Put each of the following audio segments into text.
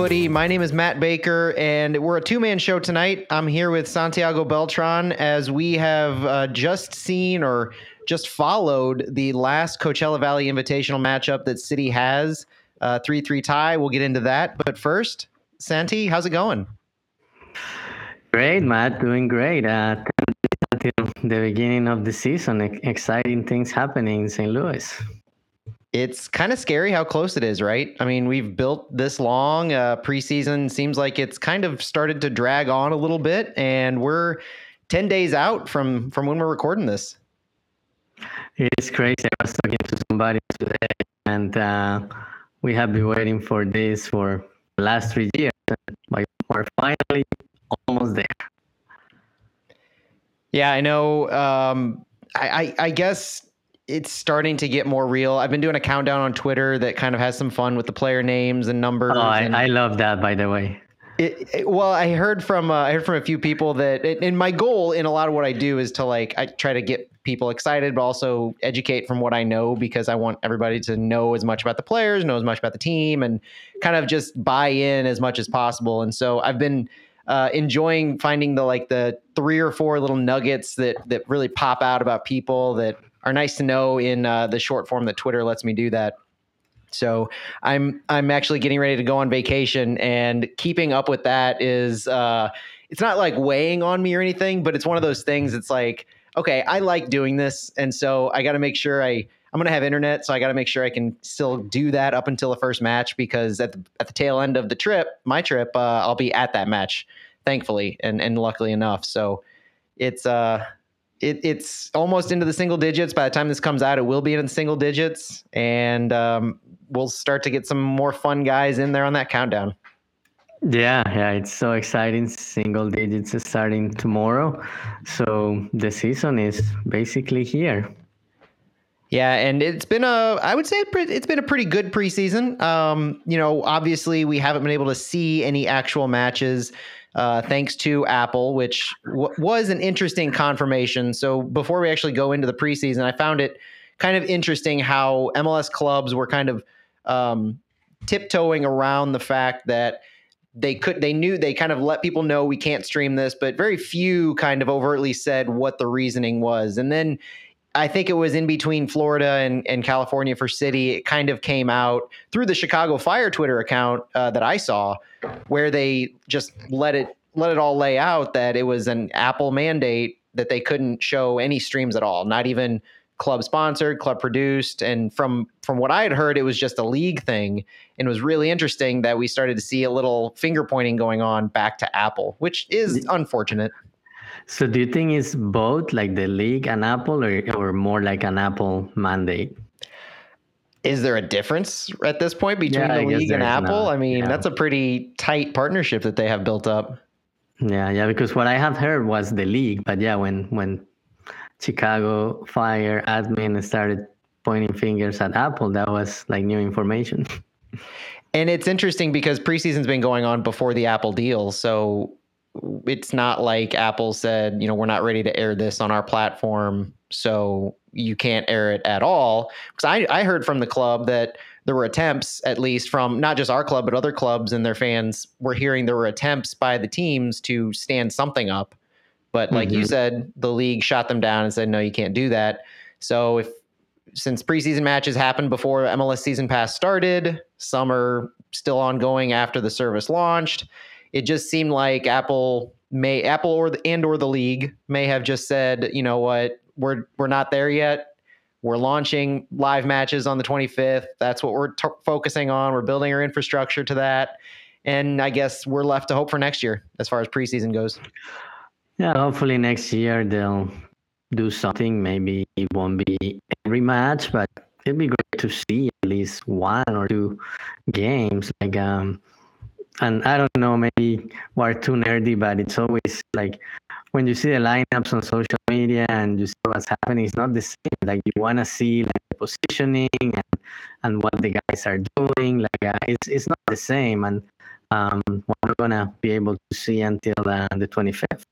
Footy. My name is Matt Baker, and we're a two man show tonight. I'm here with Santiago Beltran as we have uh, just seen or just followed the last Coachella Valley Invitational matchup that City has. 3 uh, 3 tie. We'll get into that. But first, Santi, how's it going? Great, Matt. Doing great. Uh, until the beginning of the season, exciting things happening in St. Louis it's kind of scary how close it is, right? I mean, we've built this long. Uh, preseason seems like it's kind of started to drag on a little bit, and we're ten days out from from when we're recording this. It's crazy. I was talking to somebody today, and uh, we have been waiting for this for the last three years. We're finally almost there. Yeah, I know. Um, I, I, I guess it's starting to get more real. I've been doing a countdown on Twitter that kind of has some fun with the player names and numbers. Oh, I, and I love that, by the way. It, it, well, I heard from uh, I heard from a few people that, it, and my goal in a lot of what I do is to like I try to get people excited, but also educate from what I know because I want everybody to know as much about the players, know as much about the team, and kind of just buy in as much as possible. And so I've been uh, enjoying finding the like the three or four little nuggets that that really pop out about people that are nice to know in uh, the short form that Twitter lets me do that. So I'm I'm actually getting ready to go on vacation, and keeping up with that is uh, it's not like weighing on me or anything, but it's one of those things. It's like okay, I like doing this, and so I got to make sure I I'm going to have internet, so I got to make sure I can still do that up until the first match because at the at the tail end of the trip, my trip, uh, I'll be at that match, thankfully and and luckily enough. So it's uh it, it's almost into the single digits. By the time this comes out, it will be in the single digits, and um, we'll start to get some more fun guys in there on that countdown. Yeah, yeah, it's so exciting. Single digits is starting tomorrow, so the season is basically here. Yeah, and it's been a, I would say it's been a pretty good preseason. Um, you know, obviously we haven't been able to see any actual matches uh, thanks to Apple, which w- was an interesting confirmation. So before we actually go into the preseason, I found it kind of interesting how MLS clubs were kind of um, tiptoeing around the fact that they could they knew they kind of let people know we can't stream this but very few kind of overtly said what the reasoning was and then I think it was in between Florida and, and California for City. It kind of came out through the Chicago Fire Twitter account uh, that I saw, where they just let it let it all lay out that it was an Apple mandate that they couldn't show any streams at all, not even club sponsored, club produced. And from from what I had heard, it was just a league thing. And it was really interesting that we started to see a little finger pointing going on back to Apple, which is unfortunate. So do you think it's both like the league and Apple or, or more like an Apple mandate? Is there a difference at this point between yeah, the league and Apple? Not. I mean, yeah. that's a pretty tight partnership that they have built up. Yeah, yeah, because what I have heard was the league, but yeah, when when Chicago Fire admin started pointing fingers at Apple, that was like new information. And it's interesting because preseason's been going on before the Apple deal, so it's not like Apple said, you know, we're not ready to air this on our platform, so you can't air it at all. Because I, I heard from the club that there were attempts, at least from not just our club, but other clubs and their fans were hearing there were attempts by the teams to stand something up. But like mm-hmm. you said, the league shot them down and said, no, you can't do that. So if since preseason matches happened before MLS season pass started, some are still ongoing after the service launched it just seemed like Apple may Apple or the and or the league may have just said, you know what, we're we're not there yet. We're launching live matches on the 25th. That's what we're t- focusing on. We're building our infrastructure to that. And I guess we're left to hope for next year as far as preseason goes. Yeah, hopefully next year they'll do something. Maybe it won't be every match, but it'd be great to see at least one or two games. Like um, and I don't know, maybe we're too nerdy, but it's always like when you see the lineups on social media and you see what's happening, it's not the same. Like you want to see like the positioning and, and what the guys are doing. Like uh, it's it's not the same, and um, we're not gonna be able to see until uh, the 25th.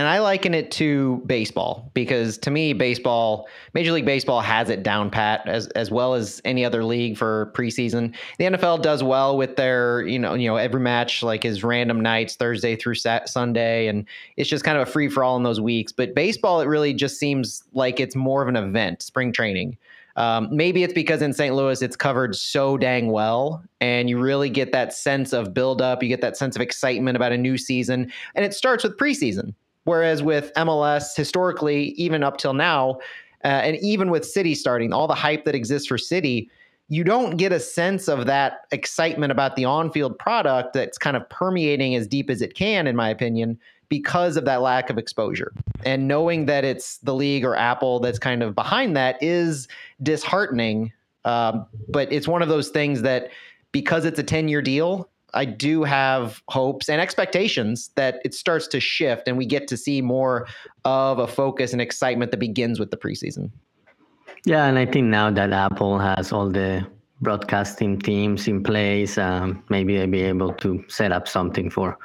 And I liken it to baseball because to me, baseball, Major League Baseball has it down pat as as well as any other league for preseason. The NFL does well with their, you know, you know, every match like is random nights, Thursday through Sunday, and it's just kind of a free for all in those weeks. But baseball, it really just seems like it's more of an event, spring training. Um, maybe it's because in St. Louis it's covered so dang well, and you really get that sense of build up. You get that sense of excitement about a new season, and it starts with preseason. Whereas with MLS, historically, even up till now, uh, and even with City starting, all the hype that exists for City, you don't get a sense of that excitement about the on field product that's kind of permeating as deep as it can, in my opinion, because of that lack of exposure. And knowing that it's the league or Apple that's kind of behind that is disheartening. Um, but it's one of those things that because it's a 10 year deal, I do have hopes and expectations that it starts to shift and we get to see more of a focus and excitement that begins with the preseason. Yeah, and I think now that Apple has all the broadcasting teams in place, um, maybe they'll be able to set up something for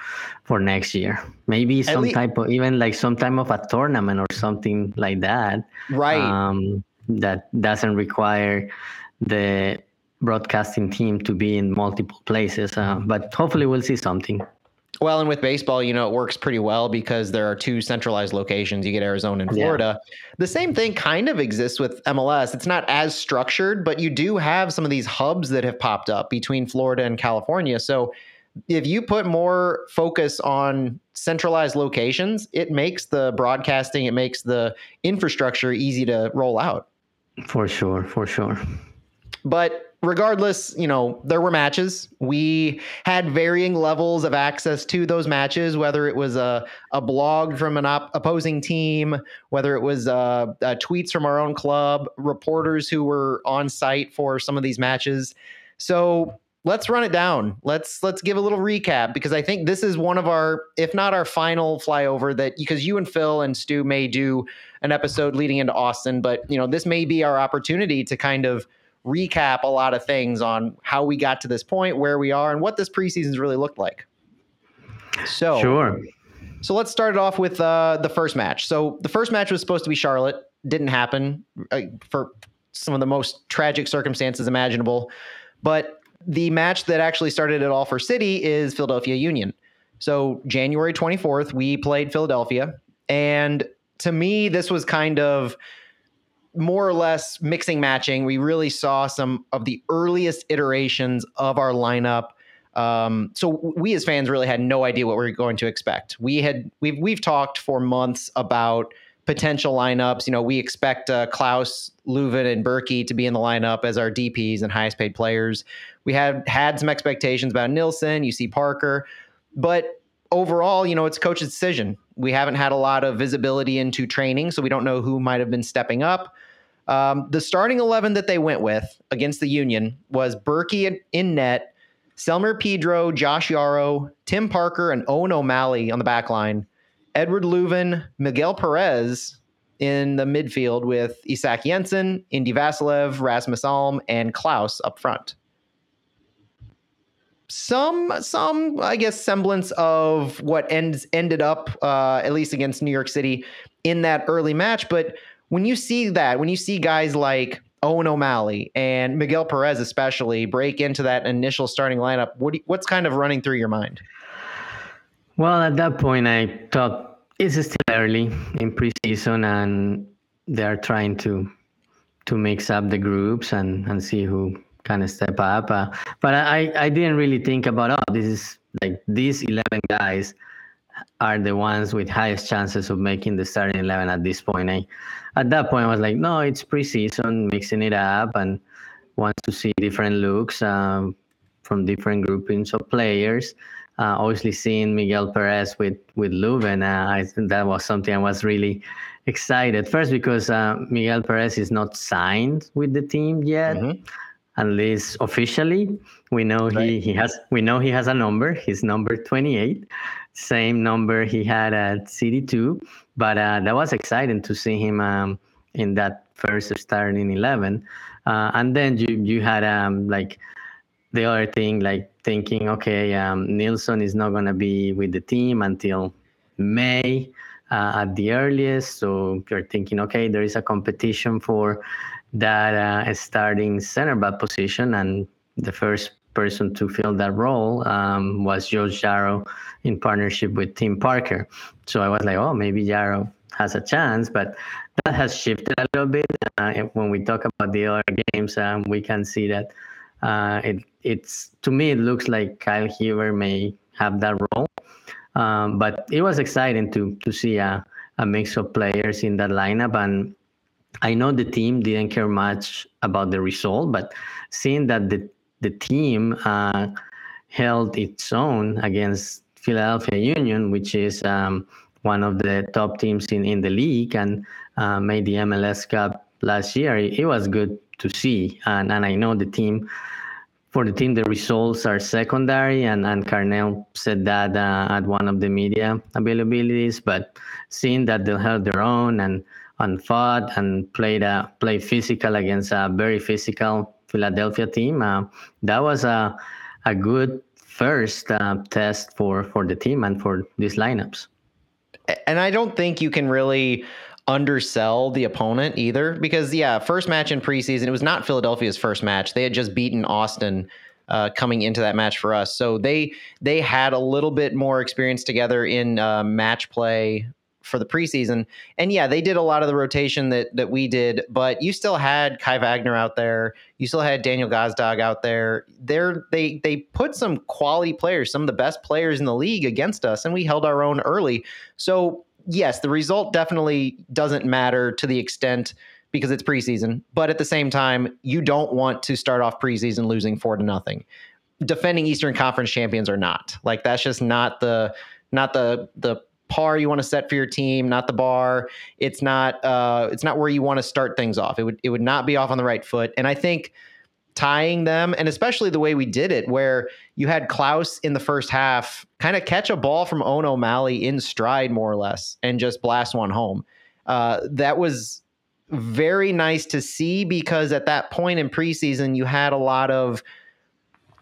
for next year. Maybe some least, type of even like some type of a tournament or something like that. Right. Um, that doesn't require the broadcasting team to be in multiple places. Uh, but hopefully, we'll see something. Well, and with baseball, you know, it works pretty well because there are two centralized locations. You get Arizona and Florida. Yeah. The same thing kind of exists with MLS. It's not as structured, but you do have some of these hubs that have popped up between Florida and California. So if you put more focus on centralized locations, it makes the broadcasting, it makes the infrastructure easy to roll out. For sure, for sure. But regardless, you know, there were matches. We had varying levels of access to those matches, whether it was a, a blog from an op- opposing team, whether it was uh, uh, tweets from our own club, reporters who were on site for some of these matches. So let's run it down. Let's let's give a little recap because I think this is one of our, if not our final flyover, that because you and Phil and Stu may do an episode leading into Austin, but you know this may be our opportunity to kind of recap a lot of things on how we got to this point, where we are, and what this preseason's really looked like. So sure. So let's start it off with uh, the first match. So the first match was supposed to be Charlotte, didn't happen uh, for some of the most tragic circumstances imaginable. But the match that actually started it all for City is Philadelphia Union. So January 24th, we played Philadelphia. And to me, this was kind of more or less mixing matching. We really saw some of the earliest iterations of our lineup. Um, so we as fans really had no idea what we were going to expect. We had we've we've talked for months about potential lineups. You know, we expect uh, Klauss, Löwen, and Bürki to be in the lineup as our DPS and highest paid players. We had had some expectations about Nilsson, see Parker, but overall, you know, it's coach's decision. We haven't had a lot of visibility into training, so we don't know who might have been stepping up. Um, the starting 11 that they went with against the Union was Bürki in net, Selmer Pedro, Josh Yaro, Tim Parker, and Owen O'Malley on the back line, Eduard Löwen, Miguel Perez in the midfield with Isak Jensen, Indy Vassilev, Rasmus Alm, and Klauss up front. Some, some, I guess, semblance of what ends ended up, uh, at least against New York City, in that early match. But when you see that, when you see guys like Owen O'Malley and Miguel Perez, especially, break into that initial starting lineup, what you, what's kind of running through your mind? Well, at that point, I thought it's still early in preseason, and they're trying to to mix up the groups and and see who kind of step up. Uh, but I I didn't really think about oh this is like these eleven guys are the ones with highest chances of making the starting 11 at this point. I, at that point, I was like, no, it's preseason, mixing it up, and wants to see different looks um, from different groupings of players. Uh, obviously, seeing Miguel Perez with with Löwen, uh, I that was something I was really excited. First, because uh, Miguel Perez is not signed with the team yet. Mm-hmm at least officially. We know right. he, he has we know he has a number. He's number 28, same number he had at CD2. But uh, that was exciting to see him um, in that first starting 11. Uh, and then you you had um, like the other thing, like thinking, okay, um, Nilsson is not gonna be with the team until May. uh, at the earliest. So you're thinking, okay, there is a competition for that uh, starting center back position, and the first person to fill that role um, was Josh Yaro in partnership with Tim Parker. So I was like, oh, maybe Yaro has a chance, but that has shifted a little bit. Uh, when we talk about the other games, um, we can see that uh, it it's to me it looks like Kyle Hiebert may have that role. Um, but it was exciting to to see a, a mix of players in that lineup and I know the team didn't care much about the result, but seeing that the the team uh, held its own against Philadelphia Union, which is um, one of the top teams in, in the league and uh, made the MLS Cup last year, it, it was good to see. And, and I know the team for the team, the results are secondary, and, and Carnell said that uh, at one of the media availabilities. But seeing that they held their own and and fought and played uh, played physical against a very physical Philadelphia team, uh, that was a a good first uh, test for for the team and for these lineups. And I don't think you can really undersell the opponent either because yeah first match in preseason it was not philadelphia's first match they had just beaten austin uh, coming into that match for us so they they had a little bit more experience together in uh, match play for the preseason. And yeah they did a lot of the rotation that that we did but you still had kai wagner out there. You still had daniel gazdag out there. There they they put some quality players some of the best players in the league against us and we held our own early. So yes, the result definitely doesn't matter to the extent because it's preseason, but at the same time, you don't want to start off preseason losing four to nothing. Defending Eastern Conference champions or not, like that's just not the not the the par you want to set for your team, not the bar. It's not uh, it's not where you want to start things off. It would it would not be off on the right foot. And I think tying them, and especially the way we did it, where you had Klauss in the first half kind of catch a ball from Owen O'Malley in stride, more or less, and just blast one home. Uh, that was very nice to see because at that point in preseason, you had a lot of,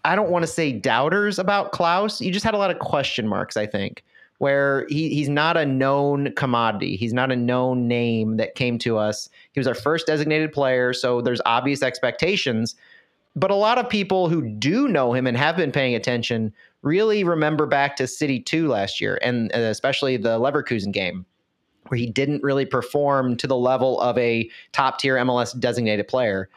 I don't want to say doubters about Klauss. You just had a lot of question marks, I think, where he, he's not a known commodity. He's not a known name that came to us. He was our first designated player. So there's obvious expectations but a lot of people who do know him and have been paying attention really remember back to City 2 last year, and uh, especially the Leverkusen game, where he didn't really perform to the level of a top tier MLS designated player.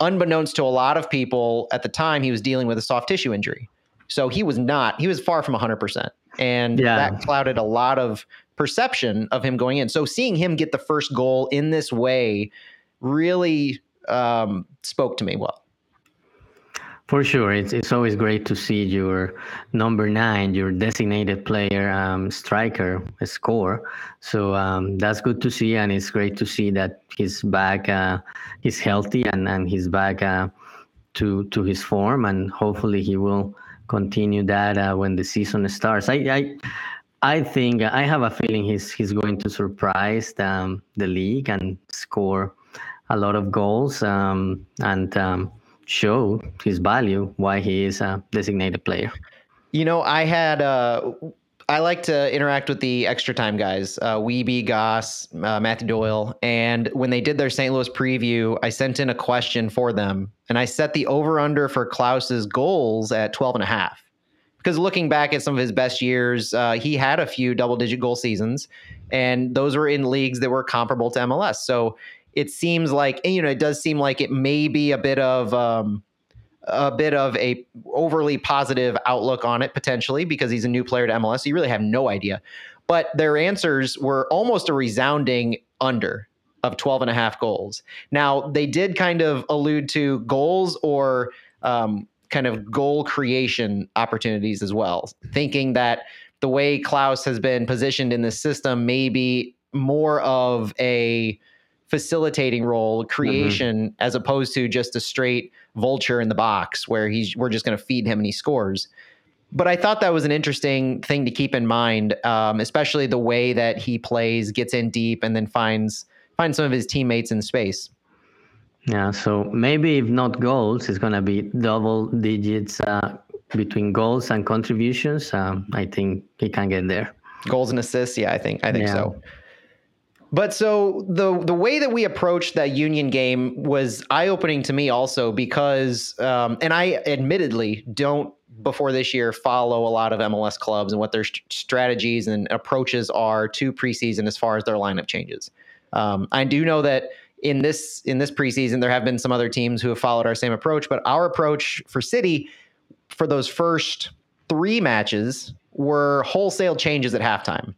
Unbeknownst to a lot of people at the time, he was dealing with a soft tissue injury. So he was not, he was far from 100%. And yeah. that clouded a lot of perception of him going in. So seeing him get the first goal in this way really um, spoke to me well. For sure, it's it's always great to see your number nine, your designated player, um, striker, score. So um, that's good to see, and it's great to see that he's back, uh, he's healthy, and and he's back uh, to to his form, and hopefully he will continue that uh, when the season starts. I, I I think I have a feeling he's he's going to surprise the, um, the league and score a lot of goals, um, and um, show his value why he is a designated player. You know, I had uh I like to interact with the extra time guys, uh, Wiebe, Goss, uh, Matthew Doyle. And when they did their St. Louis preview, I sent in a question for them and I set the over under for Klauss's goals at 12 and a half. Because looking back at some of his best years, uh, he had a few double digit goal seasons, and those were in leagues that were comparable to MLS. So it seems like you know it does seem like it may be a bit of um, a bit of a overly positive outlook on it potentially because he's a new player to MLS. So you really have no idea. But their answers were almost a resounding under of 12 and a half goals. Now, they did kind of allude to goals or um, kind of goal creation opportunities as well, thinking that the way Klauss has been positioned in this system may be more of a facilitating role, mm-hmm. creation, mm-hmm. as opposed to just a straight vulture in the box where he's we're just going to feed him and he scores. But I thought that was an interesting thing to keep in mind, um, especially the way that he plays, gets in deep, and then finds finds some of his teammates in space. Yeah, so maybe if not goals, it's going to be double digits uh, between goals and contributions. Um, I think he can get there. Goals and assists, yeah, I think I think yeah. so. But so the the way that we approached that Union game was eye opening to me also because, um, and I admittedly don't before this year follow a lot of MLS clubs and what their st- strategies and approaches are to preseason as far as their lineup changes. Um, I do know that in this in this preseason there have been some other teams who have followed our same approach, but our approach for City for those first three matches were wholesale changes at halftime.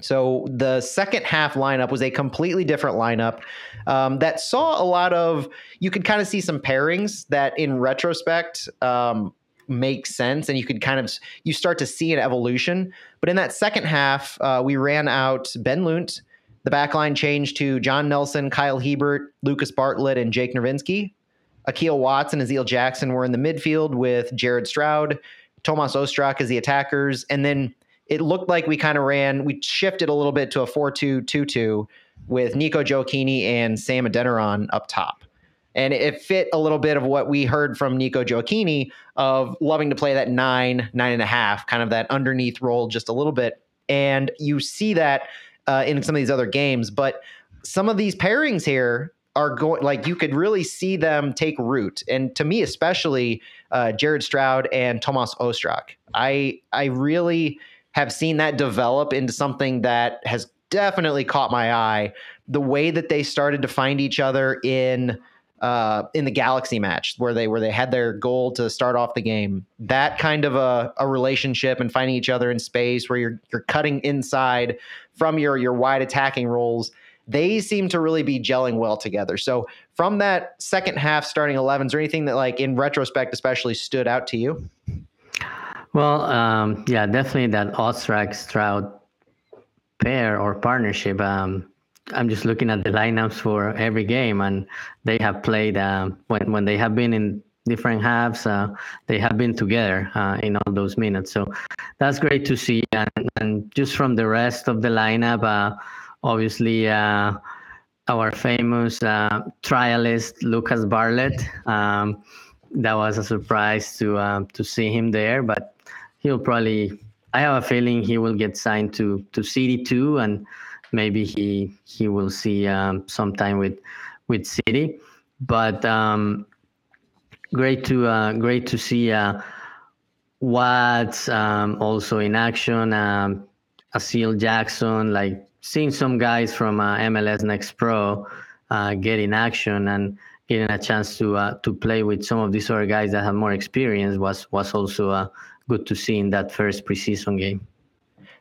So the second half lineup was a completely different lineup um, that saw a lot of. You could kind of see some pairings that, in retrospect, um, make sense, and you could kind of you start to see an evolution. But in that second half, uh, we ran out Ben Lundt. The back line changed to John Nelson, Kyle Hiebert, Lucas Bartlett, and Jake Nerwinski. Akil Watts and Aziel Jackson were in the midfield with Jared Stroud, Tomas Ostrak as the attackers, and then it looked like we kind of ran, we shifted a little bit to a 4 2 2 2 with Nico Gioacchini and Sam Adeniran up top. And it fit a little bit of what we heard from Nico Gioacchini of loving to play that nine, nine and a half, kind of that underneath role just a little bit. And you see that uh, in some of these other games. But some of these pairings here are going like you could really see them take root. And to me, especially uh, Jared Stroud and Tomas Ostrak, I I really have seen that develop into something that has definitely caught my eye. The way that they started to find each other in uh, in the Galaxy match, where they where they had their goal to start off the game, that kind of a, a relationship and finding each other in space, where you're you're cutting inside from your your wide attacking roles. They seem to really be gelling well together. So from that second half starting 11s, or anything that like in retrospect especially stood out to you? Well, um, yeah, definitely that Ostrak Stroud pair or partnership. Um, I'm just looking at the lineups for every game, and they have played uh, when when they have been in different halves. Uh, they have been together uh, in all those minutes, so that's great to see. And, and just from the rest of the lineup, uh, obviously uh, our famous uh, trialist Lucas Bartlett. Um, that was a surprise to to see him there, but he'll probably. I have a feeling he will get signed to to City too, and maybe he he will see um, some time with with City. But um, great to uh, great to see uh, um, also in action. Um, Aziel Jackson, like seeing some guys from uh, MLS Next Pro uh, get in action and getting a chance to uh, to play with some of these other guys that have more experience was was also uh, good to see in that first preseason game.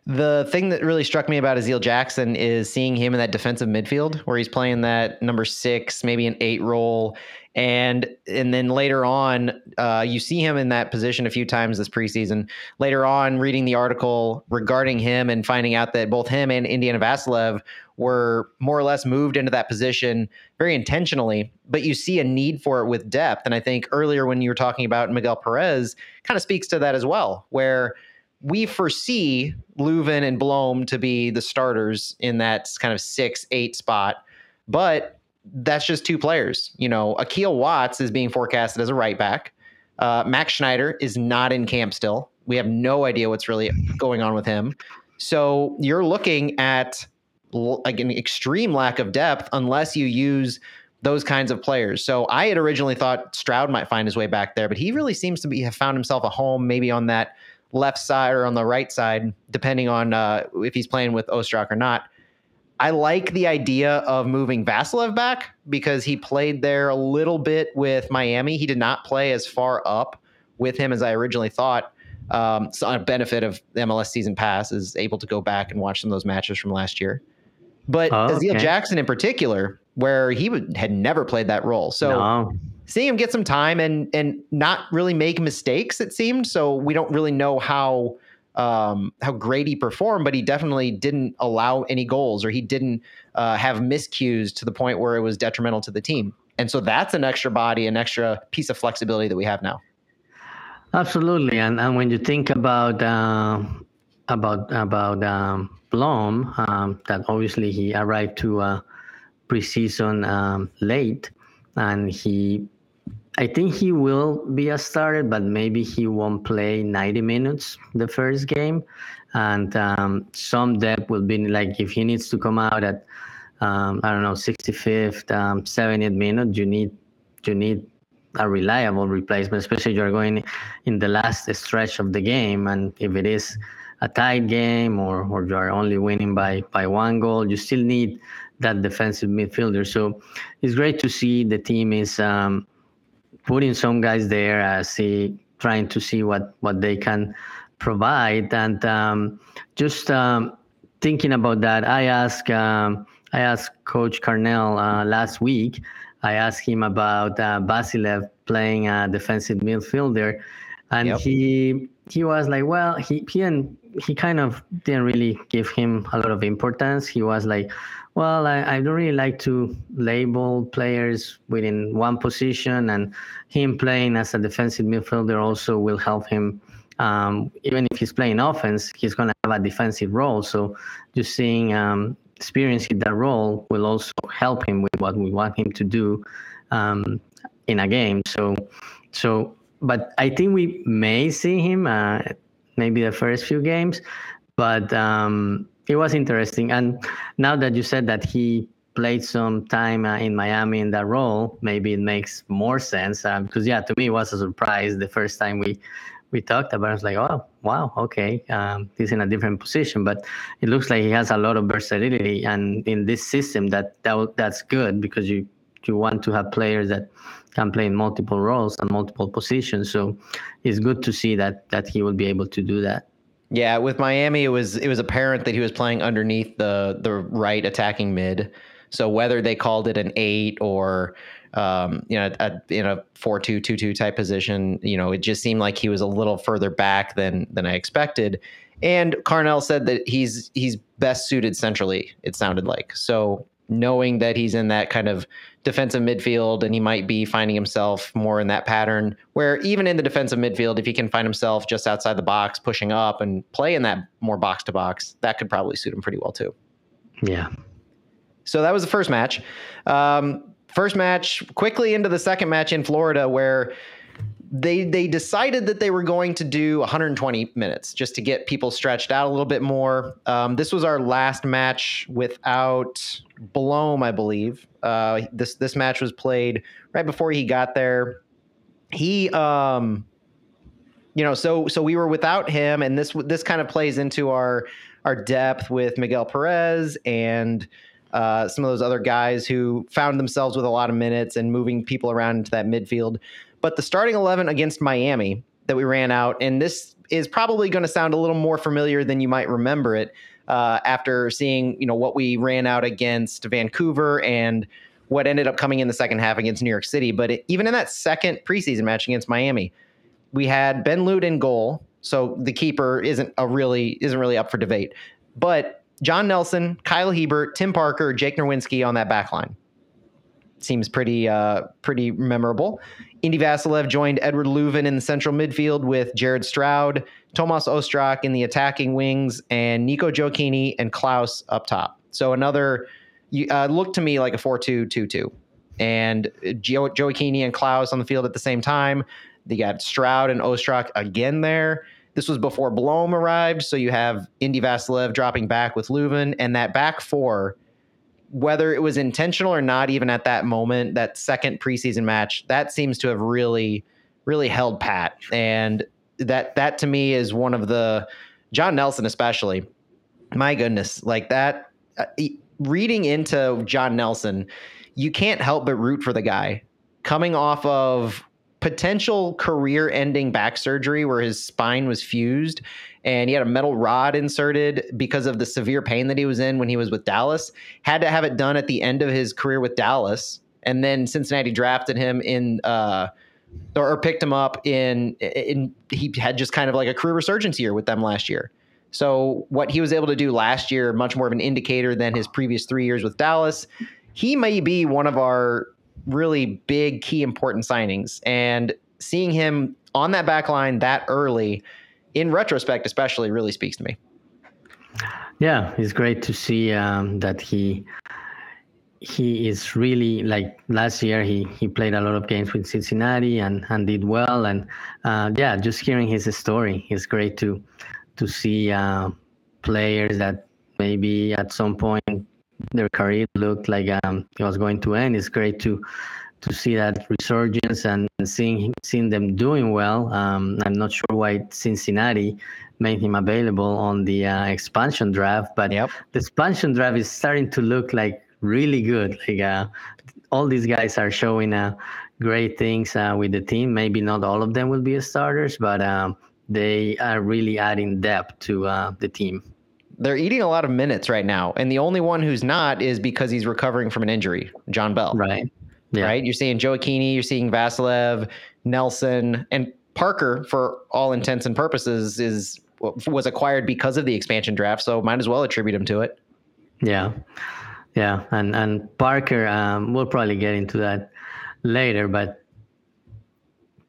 The thing that really struck me about Aziel Jackson is seeing him in that defensive midfield where he's playing that number six, maybe an eight role. And and then later on, uh, you see him in that position a few times this preseason. Later on, reading the article regarding him and finding out that both him and Indiana Vassilev were more or less moved into that position very intentionally, but you see a need for it with depth. And I think earlier when you were talking about Miguel Perez, kind of speaks to that as well, where we foresee Löwen and Blom to be the starters in that kind of six, eight spot. But that's just two players. You know, Akil Watts is being forecasted as a right back. Uh, Max Schneider is not in camp still. We have no idea what's really going on with him. So you're looking at like an extreme lack of depth unless you use those kinds of players. So I had originally thought Stroud might find his way back there, but he really seems to be have found himself a home maybe on that left side or on the right side, depending on uh, if he's playing with Ostrak or not. I like the idea of moving Vassilev back because he played there a little bit with Miami. He did not play as far up with him as I originally thought. Um, so a benefit of the MLS season pass is able to go back and watch some of those matches from last year. But oh, okay. Jackson in particular, where he would, had never played that role. So no seeing him get some time and and not really make mistakes, it seemed. So we don't really know how um, how great he performed, but he definitely didn't allow any goals or he didn't uh, have miscues to the point where it was detrimental to the team. And so that's an extra body, an extra piece of flexibility that we have now. Absolutely, and and when you think about uh, about about um, Blom, um, that obviously he arrived to uh, preseason um, late, and he I think he will be a starter, but maybe he won't play 90 minutes the first game. And um, some depth will be like if he needs to come out at um, I don't know 65th, um, 70th minute, you need you need a reliable replacement, especially you're going in the last stretch of the game. And if it is a tight game or, or you're only winning by, by one goal, you still need that defensive midfielder. So it's great to see the team is um, putting some guys there, uh, see, trying to see what, what they can provide. And um, just um, thinking about that, I asked, um, I asked Coach Carnell uh, last week I asked him about uh, Vassilev playing a defensive midfielder, and yep. he he was like, well, he he and he kind of didn't really give him a lot of importance. He was like, well, I, I don't really like to label players within one position, and him playing as a defensive midfielder also will help him. Um, even if he's playing offense, he's going to have a defensive role. So just seeing um, experiencing that role will also help him with what we want him to do um, in a game. So, so, but I think we may see him uh, maybe the first few games, but um, it was interesting. And now that you said that he played some time uh, in Miami in that role, maybe it makes more sense. Because yeah, to me it was a surprise the first time we we talked about. It. I was like, oh wow, okay, um, he's in a different position, but it looks like he has a lot of versatility, and in this system, that, that that's good because you you want to have players that can play in multiple roles and multiple positions. So it's good to see that that he will be able to do that. Yeah, with Miami, it was it was apparent that he was playing underneath the the right attacking mid. So whether they called it an eight or um, you know, a, in a four-two-two-two type position. You know, it just seemed like he was a little further back than than I expected. And Carnell said that he's he's best suited centrally. It sounded like so. Knowing that he's in that kind of defensive midfield and he might be finding himself more in that pattern where even in the defensive midfield, if he can find himself just outside the box, pushing up and play in that more box to box, that could probably suit him pretty well too. Yeah. So that was the first match. Um, first match, quickly into the second match in Florida, where they they decided that they were going to do 120 minutes just to get people stretched out a little bit more. Um, this was our last match without Blom, I believe. Uh, this this match was played right before he got there. He, um, you know, so so we were without him, and this this kind of plays into our our depth with Miguel Perez and uh, some of those other guys who found themselves with a lot of minutes and moving people around into that midfield. But the starting 11 against Miami that we ran out, and this is probably going to sound a little more familiar than you might remember it uh, after seeing, you know, what we ran out against Vancouver and what ended up coming in the second half against New York City. But it, even in that second preseason match against Miami, we had Ben Lundt in goal, so the keeper isn't a really isn't really up for debate. But John Nelson, Kyle Hiebert, Tim Parker, Jake Nerwinski on that back line. Seems pretty uh, pretty memorable. Indy Vassilev joined Eduard Löwen in the central midfield with Jared Stroud, Tomas Ostrak in the attacking wings, and Nico Gioacchini and Klauss up top. So another uh, looked to me like a 4-2-2-2. And Gio- Gioacchini and Klauss on the field at the same time. They got Stroud and Ostrak again there. This was before Blom arrived, so you have Indy Vassilev dropping back with Löwen, and that back four, whether it was intentional or not, even at that moment, that second preseason match, that seems to have really, really held pat, and that that to me is one of the John Nelson especially. My goodness, like that. Uh, reading into John Nelson, you can't help but root for the guy coming off of potential career ending back surgery where his spine was fused and he had a metal rod inserted because of the severe pain that he was in when he was with Dallas. Had to have it done at the end of his career with Dallas. And then Cincinnati drafted him in uh, or, or picked him up in in he had just kind of like a career resurgence year with them last year. So what he was able to do last year, much more of an indicator than his previous three years with Dallas. He may be one of our really big, key, important signings. And seeing him on that back line that early, in retrospect, especially, really speaks to me. Yeah, it's great to see um, that he he is really like last year he he played a lot of games with Cincinnati and and did well and uh, yeah just hearing his story it's great to to see uh, players that maybe at some point their career looked like um, it was going to end it's great to to see that resurgence and seeing seeing them doing well um, I'm not sure why Cincinnati made him available on the uh, expansion draft but Yep. the expansion draft is starting to look like really good. Like uh, all these guys are showing uh, great things uh, with the team. Maybe not all of them will be starters, but um, they are really adding depth to uh, the team. They're eating a lot of minutes right now, and the only one who's not is because he's recovering from an injury, John Bell. Right. Yeah. Right? You're seeing Gioacchini, you're seeing Vassilev, Nelson, and Parker. For all intents and purposes, is was acquired because of the expansion draft. So might as well attribute him to it. Yeah. Yeah, and and Parker, um, we'll probably get into that later, but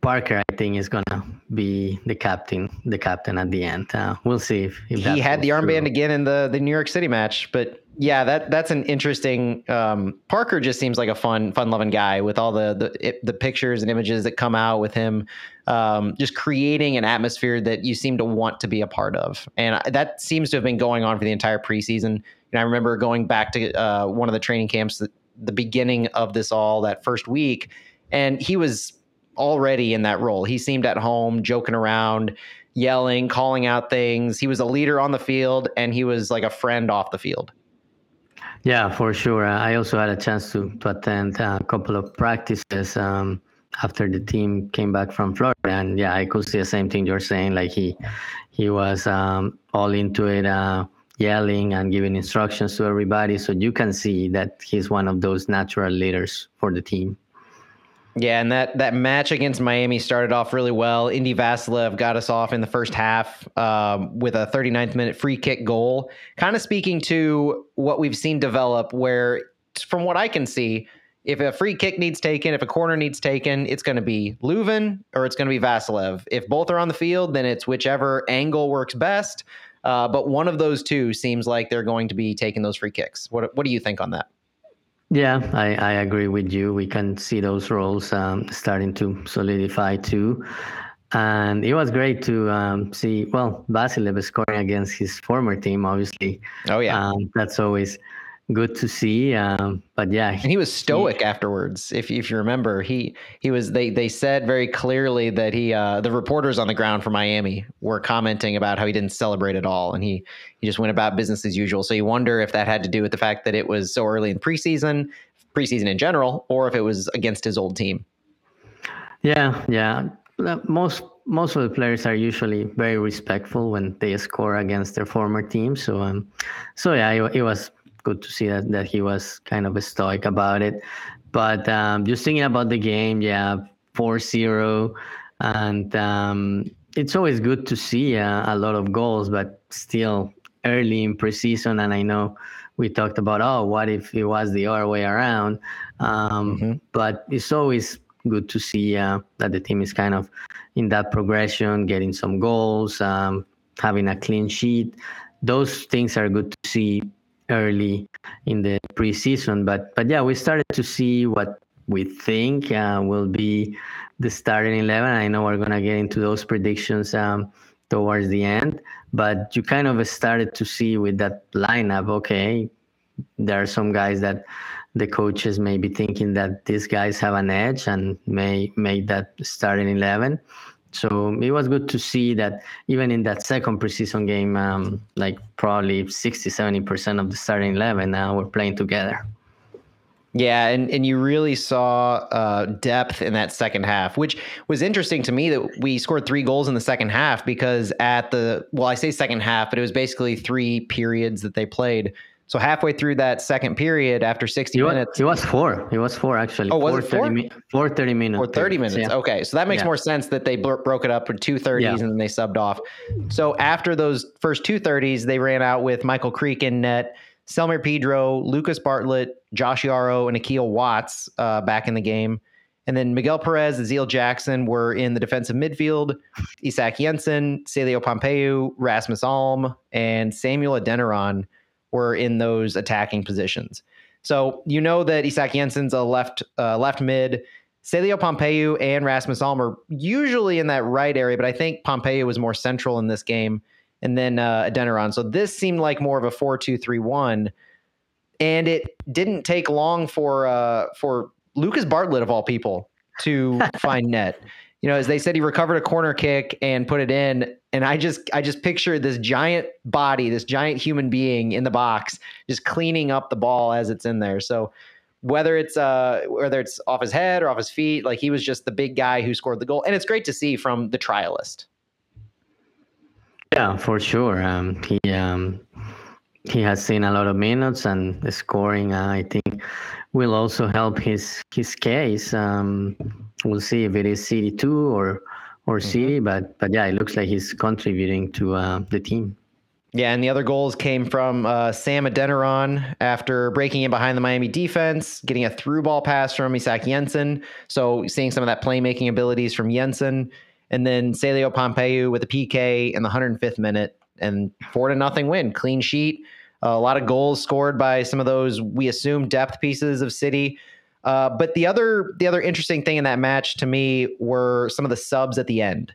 Parker, I think, is gonna be the captain, the captain at the end. Uh, we'll see if, if he had the armband again in the the New York City match, but yeah, that that's an interesting. Um, Parker just seems like a fun, fun loving guy with all the the it, the pictures and images that come out with him, um, just creating an atmosphere that you seem to want to be a part of, and that seems to have been going on for the entire preseason. And I remember going back to uh, one of the training camps, the beginning of this all that first week, and he was already in that role. He seemed at home, joking around, yelling, calling out things. He was a leader on the field, and he was like a friend off the field. Yeah, for sure. I also had a chance to, to attend a couple of practices um, after the team came back from Florida, and yeah, I could see the same thing you're saying. Like he he was um, all into it. Uh, yelling and giving instructions to everybody. So you can see that he's one of those natural leaders for the team. Yeah, and that that match against Miami started off really well. Indy Vassilev got us off in the first half um, with a 39th minute free kick goal. Kind of speaking to what we've seen develop, where from what I can see, if a free kick needs taken, if a corner needs taken, it's going to be Löwen or it's going to be Vassilev. If both are on the field, then it's whichever angle works best. Uh, but one of those two seems like they're going to be taking those free kicks. What what do you think on that? Yeah, I, I agree with you. We can see those roles um, starting to solidify too. And it was great to um, see, well, Vassilev scoring against his former team, obviously. Oh, yeah. Um, that's always good to see. Um, but yeah, and he was stoic he, afterwards. If if you remember, he he was. They they said very clearly that he uh, the reporters on the ground for Miami were commenting about how he didn't celebrate at all, and he he just went about business as usual. So you wonder if that had to do with the fact that it was so early in preseason, preseason in general, or if it was against his old team. Yeah, yeah. Most most of the players are usually very respectful when they score against their former team. So um, so yeah, it, it was good to see that, that he was kind of stoic about it. But um, just thinking about the game, yeah, 4 0. And um, it's always good to see uh, a lot of goals, but still early in preseason. And I know we talked about, oh, what if it was the other way around? Um, mm-hmm. But it's always good to see uh, that the team is kind of in that progression, getting some goals, um, having a clean sheet. Those things are good to see early in the preseason. But but yeah, we started to see what we think uh, will be the starting eleven. I know we're gonna get into those predictions um, towards the end, but you kind of started to see with that lineup. Okay, there are some guys that the coaches may be thinking that these guys have an edge and may make that starting eleven. So it was good to see that even in that second preseason game, um, like probably 60, 70% of the starting 11 now were playing together. Yeah, and, and you really saw uh, depth in that second half, which was interesting to me that we scored three goals in the second half because at the, well, I say second half, but it was basically three periods that they played. So halfway through that second period, after 60 it was, minutes, it was four. It was four actually. Oh, was four, it four? 30, four 30 minutes. Or 30 minutes. Yeah. Okay, so that makes yeah. more sense that they bro- broke it up with two 30s yeah. and then they subbed off. So after those first two 30s, they ran out with Michael Creek in net, Selmer Pedro, Lucas Bartlett, Josh Yaro, and Akil Watts uh, back in the game. And then Miguel Perez, Aziel Jackson were in the defensive midfield. Isak Jensen, Celio Pompeu, Rasmus Alm, and Samuel Adeniran were in those attacking positions. So you know that Isak Jensen's a left uh, left mid. Celio Pompeu and Rasmus Alm are usually in that right area, but I think Pompeu was more central in this game. And then uh, Adeniran. So this seemed like more of a 4 2 3 1. And it didn't take long for uh, for Lucas Bartlett, of all people, to find net. You know, as they said, he recovered a corner kick and put it in. And I just I just pictured this giant body, this giant human being in the box, just cleaning up the ball as it's in there. So whether it's uh whether it's off his head or off his feet, like he was just the big guy who scored the goal. And it's great to see from the trialist. Yeah, for sure. Um, he um, he has seen a lot of minutes and scoring. Uh, I think will also help his his case. Um, we'll see if it is City two or or mm-hmm. City, but but yeah, it looks like he's contributing to uh, the team. Yeah, and the other goals came from uh, Sam Adeniran after breaking in behind the Miami defense, getting a through ball pass from Isak Jensen. So seeing some of that playmaking abilities from Jensen, and then Celio Pompeu with a PK in the 105th minute, and four to nothing win, clean sheet. Uh, a lot of goals scored by some of those we assume depth pieces of City. Uh, but the other the other interesting thing in that match to me were some of the subs at the end,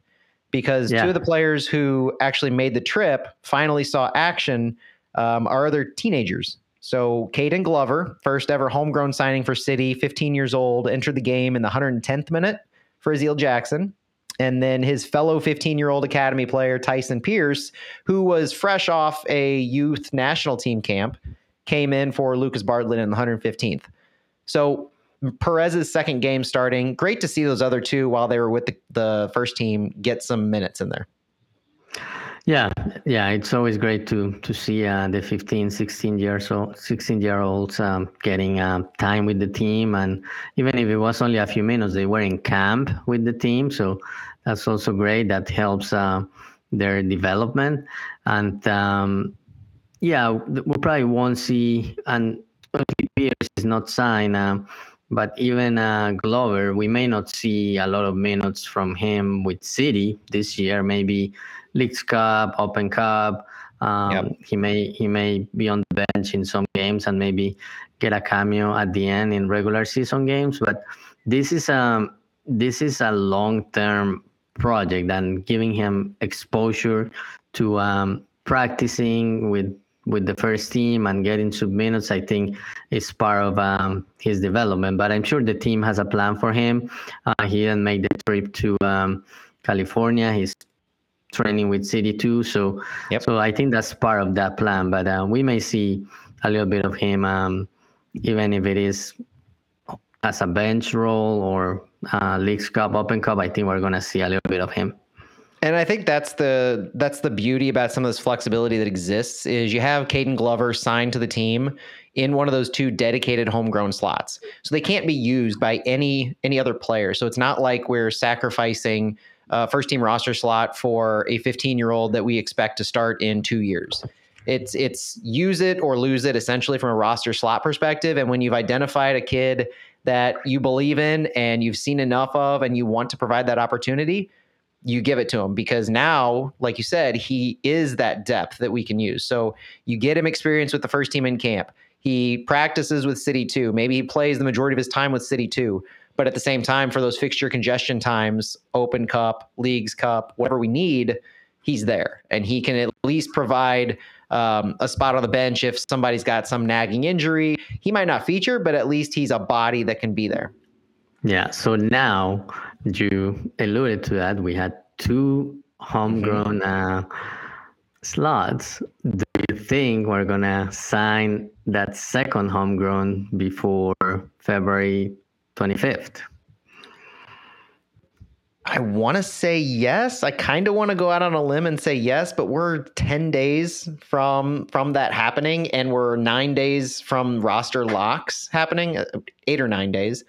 because yeah. two of the players who actually made the trip finally saw action um, are other teenagers. So Caden Glover, first ever homegrown signing for City, 15 years old, entered the game in the 110th minute for Aziel Jackson and then his fellow 15 year old academy player tyson pierce who was fresh off a youth national team camp came in for lucas bartlett in the 115th so perez's second game starting. Great to see those other two while they were with the, the first team get some minutes in there. Yeah yeah it's always great to to see uh, the 15 16 years old 16 year olds um, getting uh, time with the team. And even if it was only a few minutes they were in camp with the team. So that's also great. That helps uh, their development. And um, yeah we probably won't see and Pierce is not signed um, but even uh, Glover, we may not see a lot of minutes from him with City this year. Maybe Leagues Cup, Open Cup. Um, yep. He may he may be on the bench in some games and maybe get a cameo at the end in regular season games. But this is a um, this is a long term project and giving him exposure to um, practicing with with the first team and getting sub minutes, I think is part of um, his development. But I'm sure the team has a plan for him. Uh, he didn't make the trip to um, California. He's training with City too. So, yep. so I think that's part of that plan. But uh, we may see a little bit of him, um, even if it is as a bench role or uh, Leagues Cup, Open Cup. I think we're gonna see a little bit of him. And I think that's the that's the beauty about some of this flexibility that exists is you have Caden Glover signed to the team in one of those two dedicated homegrown slots. So they can't be used by any any other player. So it's not like we're sacrificing uh, first team roster slot for a 15 year old that we expect to start in two years. It's it's use it or lose it essentially from a roster slot perspective. And when you've identified a kid that you believe in and you've seen enough of and you want to provide that opportunity, you give it to him because now, like you said, he is that depth that we can use. So you get him experience with the first team in camp. He practices with City 2. Maybe he plays the majority of his time with City 2. But at the same time, for those fixture congestion times, Open Cup, Leagues Cup, whatever we need, he's there. And he can at least provide um, a spot on the bench if somebody's got some nagging injury. He might not feature, but at least he's a body that can be there. Yeah. So now you alluded to that. We had two homegrown mm-hmm. uh, slots. Do you think we're to sign that second homegrown before February 25th. I want to say yes. I kind of want to go out on a limb and say yes, but we're 10 days from from that happening and we're 9 days from roster locks happening, uh, 8 or 9 days.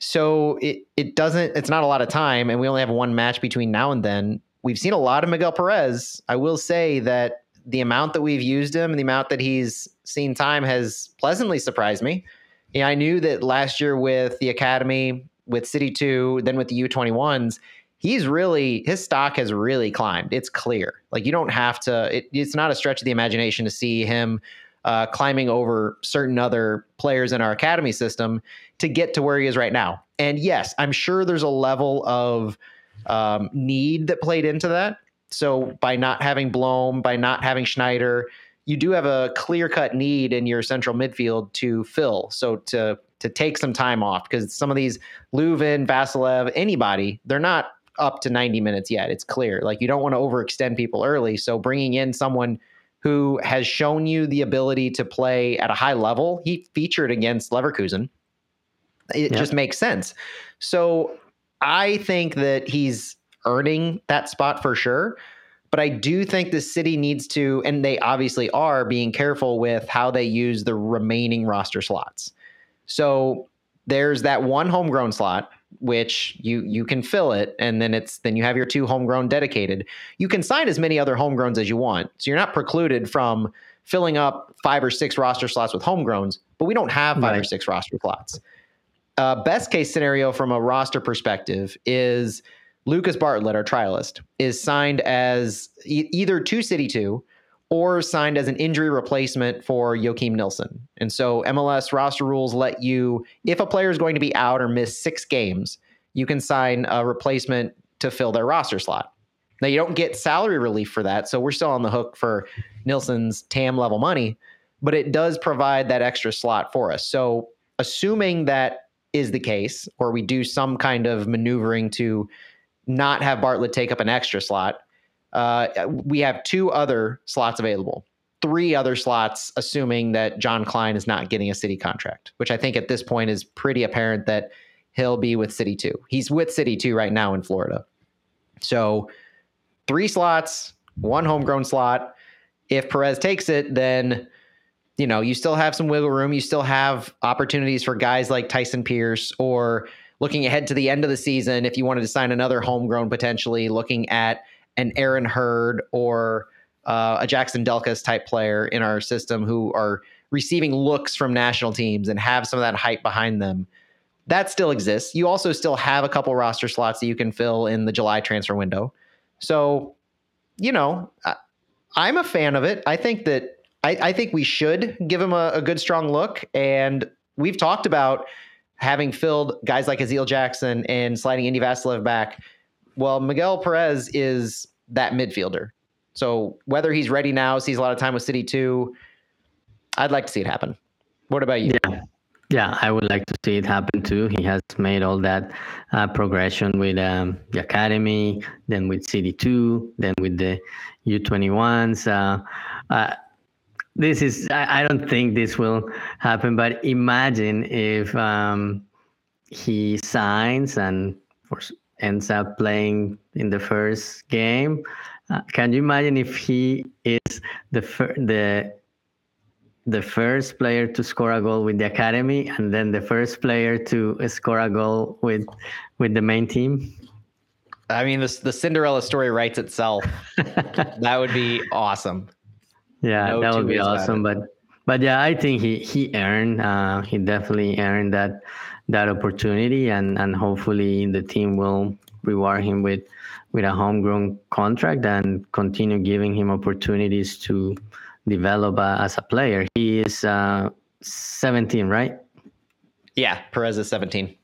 So it it doesn't it's not a lot of time and we only have one match between now and then. We've seen a lot of Miguel Perez. I will say that the amount that we've used him and the amount that he's seen time has pleasantly surprised me. Yeah, I knew that last year with the academy, with City Two, then with the U21s, he's really his stock has really climbed. It's clear. Like you don't have to. It, it's not a stretch of the imagination to see him uh, climbing over certain other players in our academy system to get to where he is right now. And yes, I'm sure there's a level of um, need that played into that. So by not having Blom, by not having Schneider, you do have a clear cut need in your central midfield to fill. So to to take some time off because some of these Löwen, Vassilev, anybody, they're not up to 90 minutes yet. It's clear. Like you don't want to overextend people early. So bringing in someone who has shown you the ability to play at a high level, he featured against Leverkusen. It just makes sense. So I think that he's earning that spot for sure. But I do think the city needs to, and they obviously are being careful with how they use the remaining roster slots. So there's that one homegrown slot which you you can fill it and then it's then you have your two homegrown dedicated you can sign as many other homegrowns as you want so you're not precluded from filling up five or six roster slots with homegrowns but we don't have five right. or six roster slots uh, best case scenario from a roster perspective is lucas bartlett our trialist is signed as e- either to city 2 or signed as an injury replacement for Joakim Nilsson. And so MLS roster rules let you, if a player is going to be out or miss six games, you can sign a replacement to fill their roster slot. Now you don't get salary relief for that, so we're still on the hook for Nilsson's TAM level money, but it does provide that extra slot for us. So assuming that is the case, or we do some kind of maneuvering to not have Bartlett take up an extra slot, uh, we have two other slots available, three other slots, assuming that John Klein is not getting a city contract, which I think at this point is pretty apparent that he'll be with City 2. He's with City 2 right now in Florida. So three slots, one homegrown slot. If Perez takes it, then you know, you still have some wiggle room. You still have opportunities for guys like Tyson Pierce or looking ahead to the end of the season if you wanted to sign another homegrown potentially looking at an Aaron Hurd or uh, a Jackson Delkas type player in our system who are receiving looks from national teams and have some of that hype behind them. That still exists. You also still have a couple roster slots that you can fill in the July transfer window. So, you know, I, am a fan of it. I think that I, I think we should give him a, a, good, strong look. And we've talked about having filled guys like Aziel Jackson and sliding Indy Vassilev back well, Miguel Perez is that midfielder. So whether he's ready now, sees a lot of time with City 2, I'd like to see it happen. What about you? Yeah. Yeah, I would like to see it happen too. He has made all that uh, progression with um, the academy, then with City 2, then with the U21s. Uh, uh, this is, I, I, don't think this will happen, but imagine if um, he signs and for ends up playing in the first game. Uh, can you imagine if he is the fir- the the first player to score a goal with the academy and then the first player to score a goal with with the main team? I mean, this the Cinderella story writes itself. that would be awesome. Yeah, no that would be awesome. But but yeah, I think he he earned uh, he definitely earned that that opportunity, and and hopefully the team will reward him with with a homegrown contract and continue giving him opportunities to develop uh, as a player. He is uh, 17, right? Yeah, Perez is 17.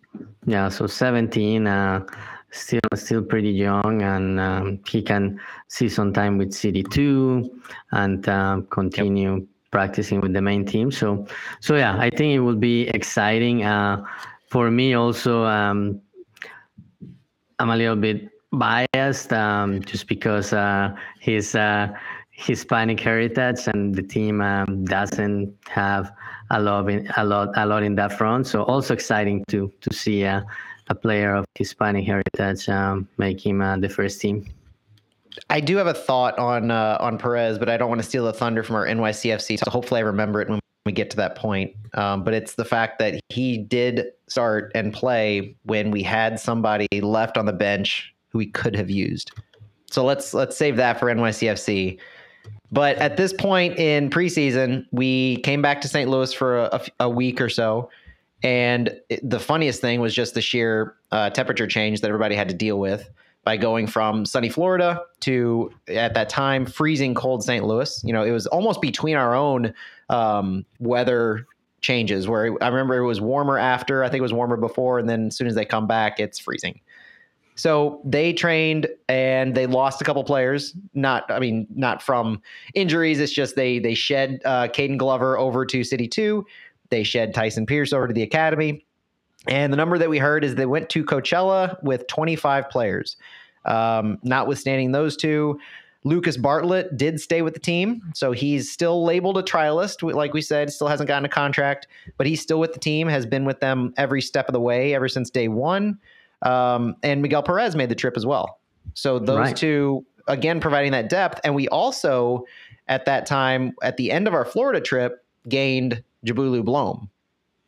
Yeah, so 17, uh, still still pretty young, and um, he can see some time with City 2 and um, continue yep. practicing with the main team. So, so yeah, I think it will be exciting. Uh, for me also, um, I'm a little bit biased um, just because uh, he's uh, Hispanic heritage and the team um, doesn't have a lot, in, a lot, a lot in that front. So also exciting to to see uh, a player of Hispanic heritage um, make him uh, the first team. I do have a thought on uh, on Perez, but I don't want to steal the thunder from our NYCFC. So hopefully I remember it when we get to that point. Um, but it's the fact that he did start and play when we had somebody left on the bench who we could have used. So let's let's save that for NYCFC. But at this point in preseason, we came back to St. Louis for a, a week or so, and it, the funniest thing was just the sheer uh, temperature change that everybody had to deal with. by going from sunny Florida to at that time freezing cold St. Louis. You know, it was almost between our own um, weather changes where I remember it was warmer after, I think it was warmer before, and then as soon as they come back, it's freezing. So they trained and they lost a couple players. Not, I mean, not from injuries. It's just they they shed uh, Caden Glover over to City Two. They shed Tyson Pierce over to the academy. And the number that we heard is they went to Coachella with 25 players. Um, notwithstanding those two, Lucas Bartlett did stay with the team. So he's still labeled a trialist. Like we said, still hasn't gotten a contract, but he's still with the team, has been with them every step of the way ever since day one. Um, and Miguel Perez made the trip as well. So those right. two, again, providing that depth. And we also, at that time, at the end of our Florida trip, gained Njabulo Blom.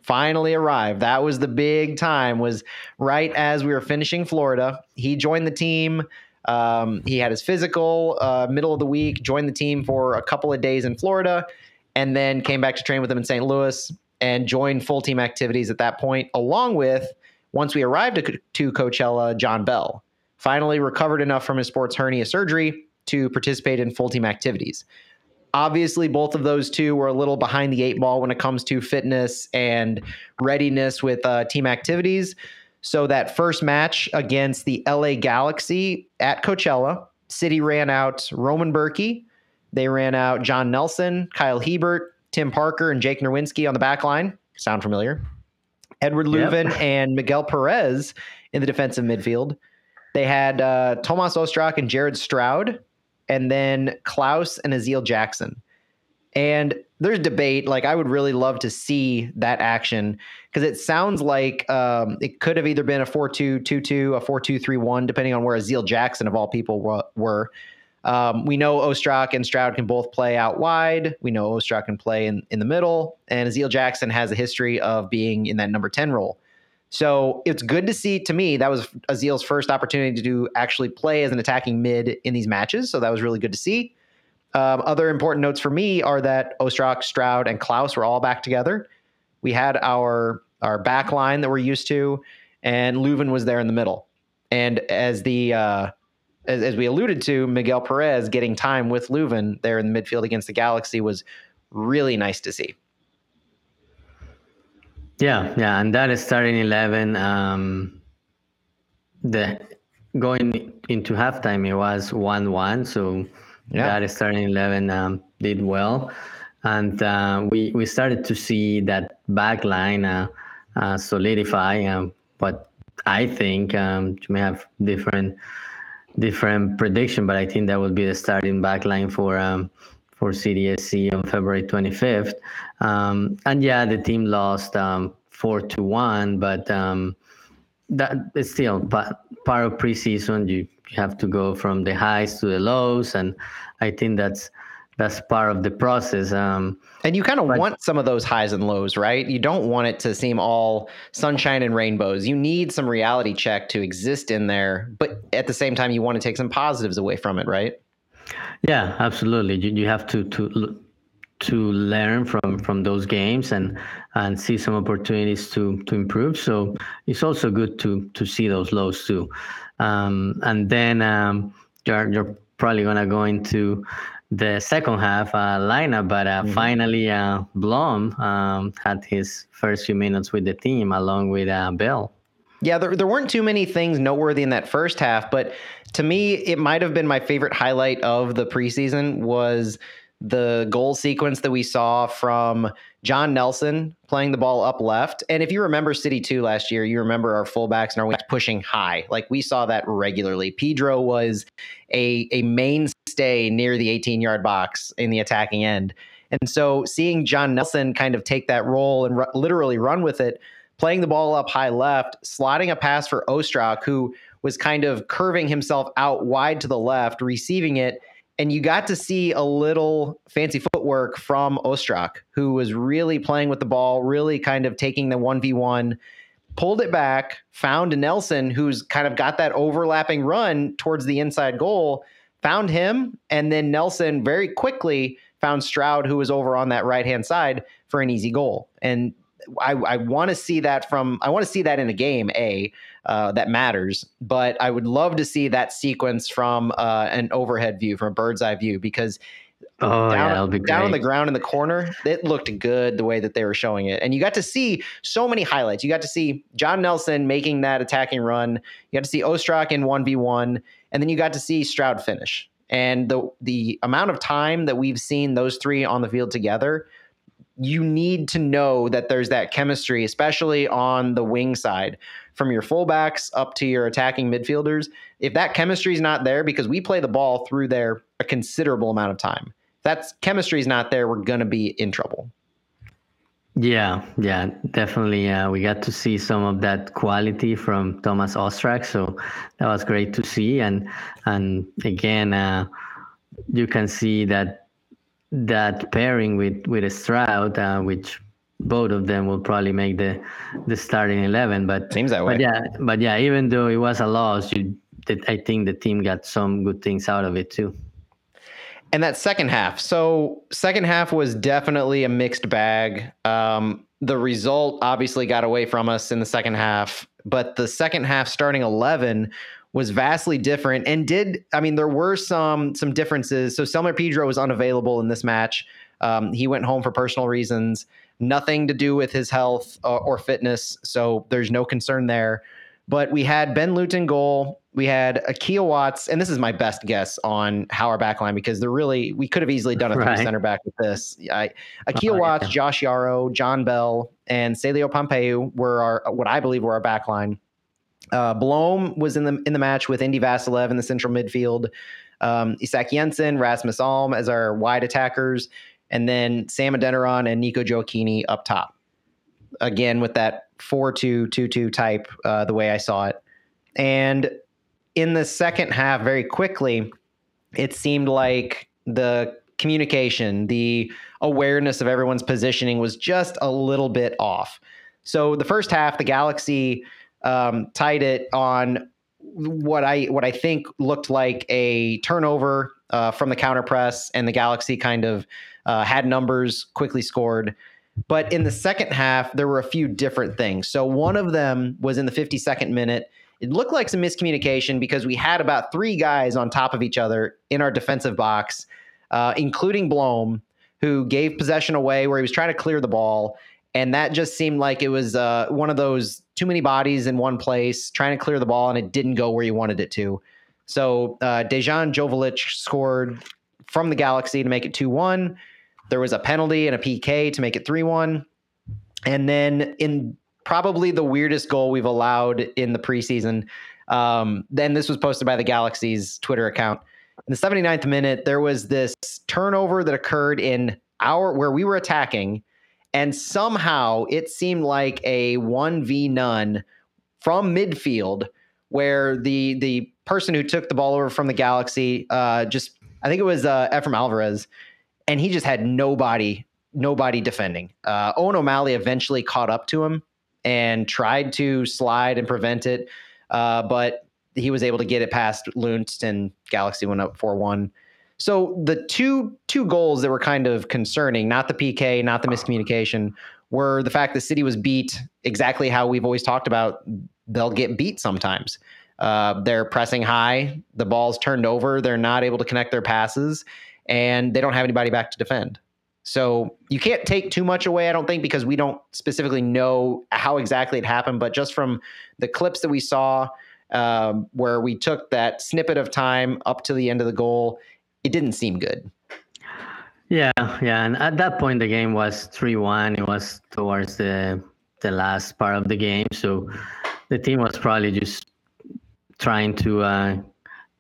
Finally arrived. That was the big time. Was right as we were finishing Florida. He joined the team. Um, he had his physical uh, middle of the week. Joined the team for a couple of days in Florida, and then came back to train with them in St. Louis and joined full team activities at that point, along with once we arrived to Coachella, John Bell finally recovered enough from his sports hernia surgery to participate in full team activities. Obviously, both of those two were a little behind the eight ball when it comes to fitness and readiness with uh, team activities. So, that first match against the LA Galaxy at Coachella, City ran out Roman Bürki. They ran out John Nelson, Kyle Hiebert, Tim Parker, and Jake Nerwinski on the back line. Sound familiar? Eduard Löwen yep. and Miguel Perez in the defensive midfield. They had uh, Tomas Ostrak and Jared Stroud, and then Klauss and Aziel Jackson. And there's debate. Like, I would really love to see that action because it sounds like um, it could have either been a 4 2 2 2, a 4 2 3 1, depending on where Aziel Jackson, of all people, were. Um, we know Ostrak and Stroud can both play out wide. We know Ostrak can play in, in the middle. And Aziel Jackson has a history of being in that number 10 role. So it's good to see, to me, that was Aziel's first opportunity to do actually play as an attacking mid in these matches. So that was really good to see. Um, other important notes for me are that Ostrak, Stroud, and Klauss were all back together. We had our our back line that we're used to, and Löwen was there in the middle. And as the uh, as, as we alluded to, Miguel Perez getting time with Löwen there in the midfield against the Galaxy was really nice to see. Yeah, yeah, and that is starting eleven. Um, the going into halftime, it was one-one, so yeah. that starting eleven um, did well, and uh, we we started to see that back line uh, uh, solidify. Um, but I think um, you may have different different prediction, but I think that would be the starting backline for um, for City SC on February 25th. Um, and yeah, the team lost um, four to one, but um, that is still part, part of preseason. You, you have to go from the highs to the lows, and I think that's that's part of the process. Um, and you kind of want some of those highs and lows, right? You don't want it to seem all sunshine and rainbows. You need some reality check to exist in there, but at the same time, you want to take some positives away from it, right? Yeah, absolutely. You, you have to to to learn from from those games and and see some opportunities to to improve. So it's also good to to see those lows too. Um, and then um, you're you're probably gonna go into the second half uh, lineup, but uh, mm-hmm. finally uh, Blom um, had his first few minutes with the team along with uh, Bell. Yeah, there, there weren't too many things noteworthy in that first half, but to me, it might have been my favorite highlight of the preseason was the goal sequence that we saw from John Nelson playing the ball up left. And if you remember City 2 last year, you remember our fullbacks and our wings pushing high. Like we saw that regularly. Pidro was a, a mainstay near the 18 yard box in the attacking end. And so seeing John Nelson kind of take that role and r- literally run with it, playing the ball up high left, slotting a pass for Ostrak, who was kind of curving himself out wide to the left, receiving it and you got to see a little fancy footwork from Ostrak, who was really playing with the ball, really kind of taking the 1v1, pulled it back, found Nelson, who's kind of got that overlapping run towards the inside goal, found him, and then Nelson very quickly found Stroud, who was over on that right hand side for an easy goal. And I, I want to see that from I want to see that in a game. A uh, that matters, but I would love to see that sequence from uh, an overhead view, from a bird's eye view, because Oh down, yeah, down on the ground in the corner, it looked good the way that they were showing it. And you got to see so many highlights. You got to see John Nelson making that attacking run. You got to see Ostrak in 1v1. And then you got to see Stroud finish. And the the amount of time that we've seen those three on the field together, you need to know that there's that chemistry, especially on the wing side, from your fullbacks up to your attacking midfielders. If that chemistry is not there, because we play the ball through there a considerable amount of time, if that chemistry is not there, we're gonna be in trouble. Yeah, yeah, definitely. Uh, we got to see some of that quality from Thomas Ostrak, so that was great to see. And and again, uh, you can see that that pairing with with Stroud, uh, which both of them will probably make the the starting eleven. But Seems that way. but yeah, but yeah, even though it was a loss, you, I think the team got some good things out of it too. And that second half. So second half was definitely a mixed bag. Um, the result obviously got away from us in the second half, but the second half starting eleven was vastly different and did I mean there were some some differences. So Selmir Pidro was unavailable in this match. Um, he went home for personal reasons, nothing to do with his health or, or fitness. So there's no concern there. But we had Ben Lundt goal. We had Akil Watts, and this is my best guess on how our backline because they're really we could have easily done a three Right. center back with this. I, Akil Oh, Watts, yeah. Josh Yaro, John Bell, and Celio Pompeu were our what I believe were our backline. Uh, Blom was in the in the match with Indy Vasilev in the central midfield. Um, Isak Jensen, Rasmus Alm as our wide attackers, and then Sam Adeniran and Nico Gioacchini up top. Again with that 4-2-2-2 type, uh, the way I saw it. And in the second half, very quickly, it seemed like the communication, the awareness of everyone's positioning was just a little bit off. So the first half, the Galaxy um, tied it on what I what I think looked like a turnover uh, from the counter press, and the Galaxy kind of uh, had numbers, quickly scored. But in the second half, there were a few different things. So one of them was in the 52nd minute. It looked like some miscommunication because we had about three guys on top of each other in our defensive box, uh, including Blom, who gave possession away where he was trying to clear the ball. And that just seemed like it was uh, one of those too many bodies in one place trying to clear the ball, and it didn't go where you wanted it to. So uh, Dejan Jovic scored from the Galaxy to make it 2 1. There was a penalty and a PK to make it 3 1. And then in probably the weirdest goal we've allowed in the preseason, um, then this was posted by the Galaxy's Twitter account. In the 79th minute, there was this turnover that occurred in our where we were attacking, and somehow it seemed like a 1v none from midfield where the the person who took the ball over from the Galaxy uh, just I think it was uh, Efraín Álvarez, and he just had nobody nobody defending. Uh, Owen O'Malley eventually caught up to him and tried to slide and prevent it, uh, but he was able to get it past Lundt and Galaxy went up four one. So the two two goals that were kind of concerning, not the PK, not the miscommunication, were the fact the city was beat exactly how we've always talked about. They'll get beat sometimes. Uh, they're pressing high, the ball's turned over, they're not able to connect their passes, and they don't have anybody back to defend. So you can't take too much away, I don't think, because we don't specifically know how exactly it happened. But just from the clips that we saw, um, where we took that snippet of time up to the end of the goal, it didn't seem good. Yeah, yeah, and at that point the game was three one. It was towards the the last part of the game, so the team was probably just trying to uh,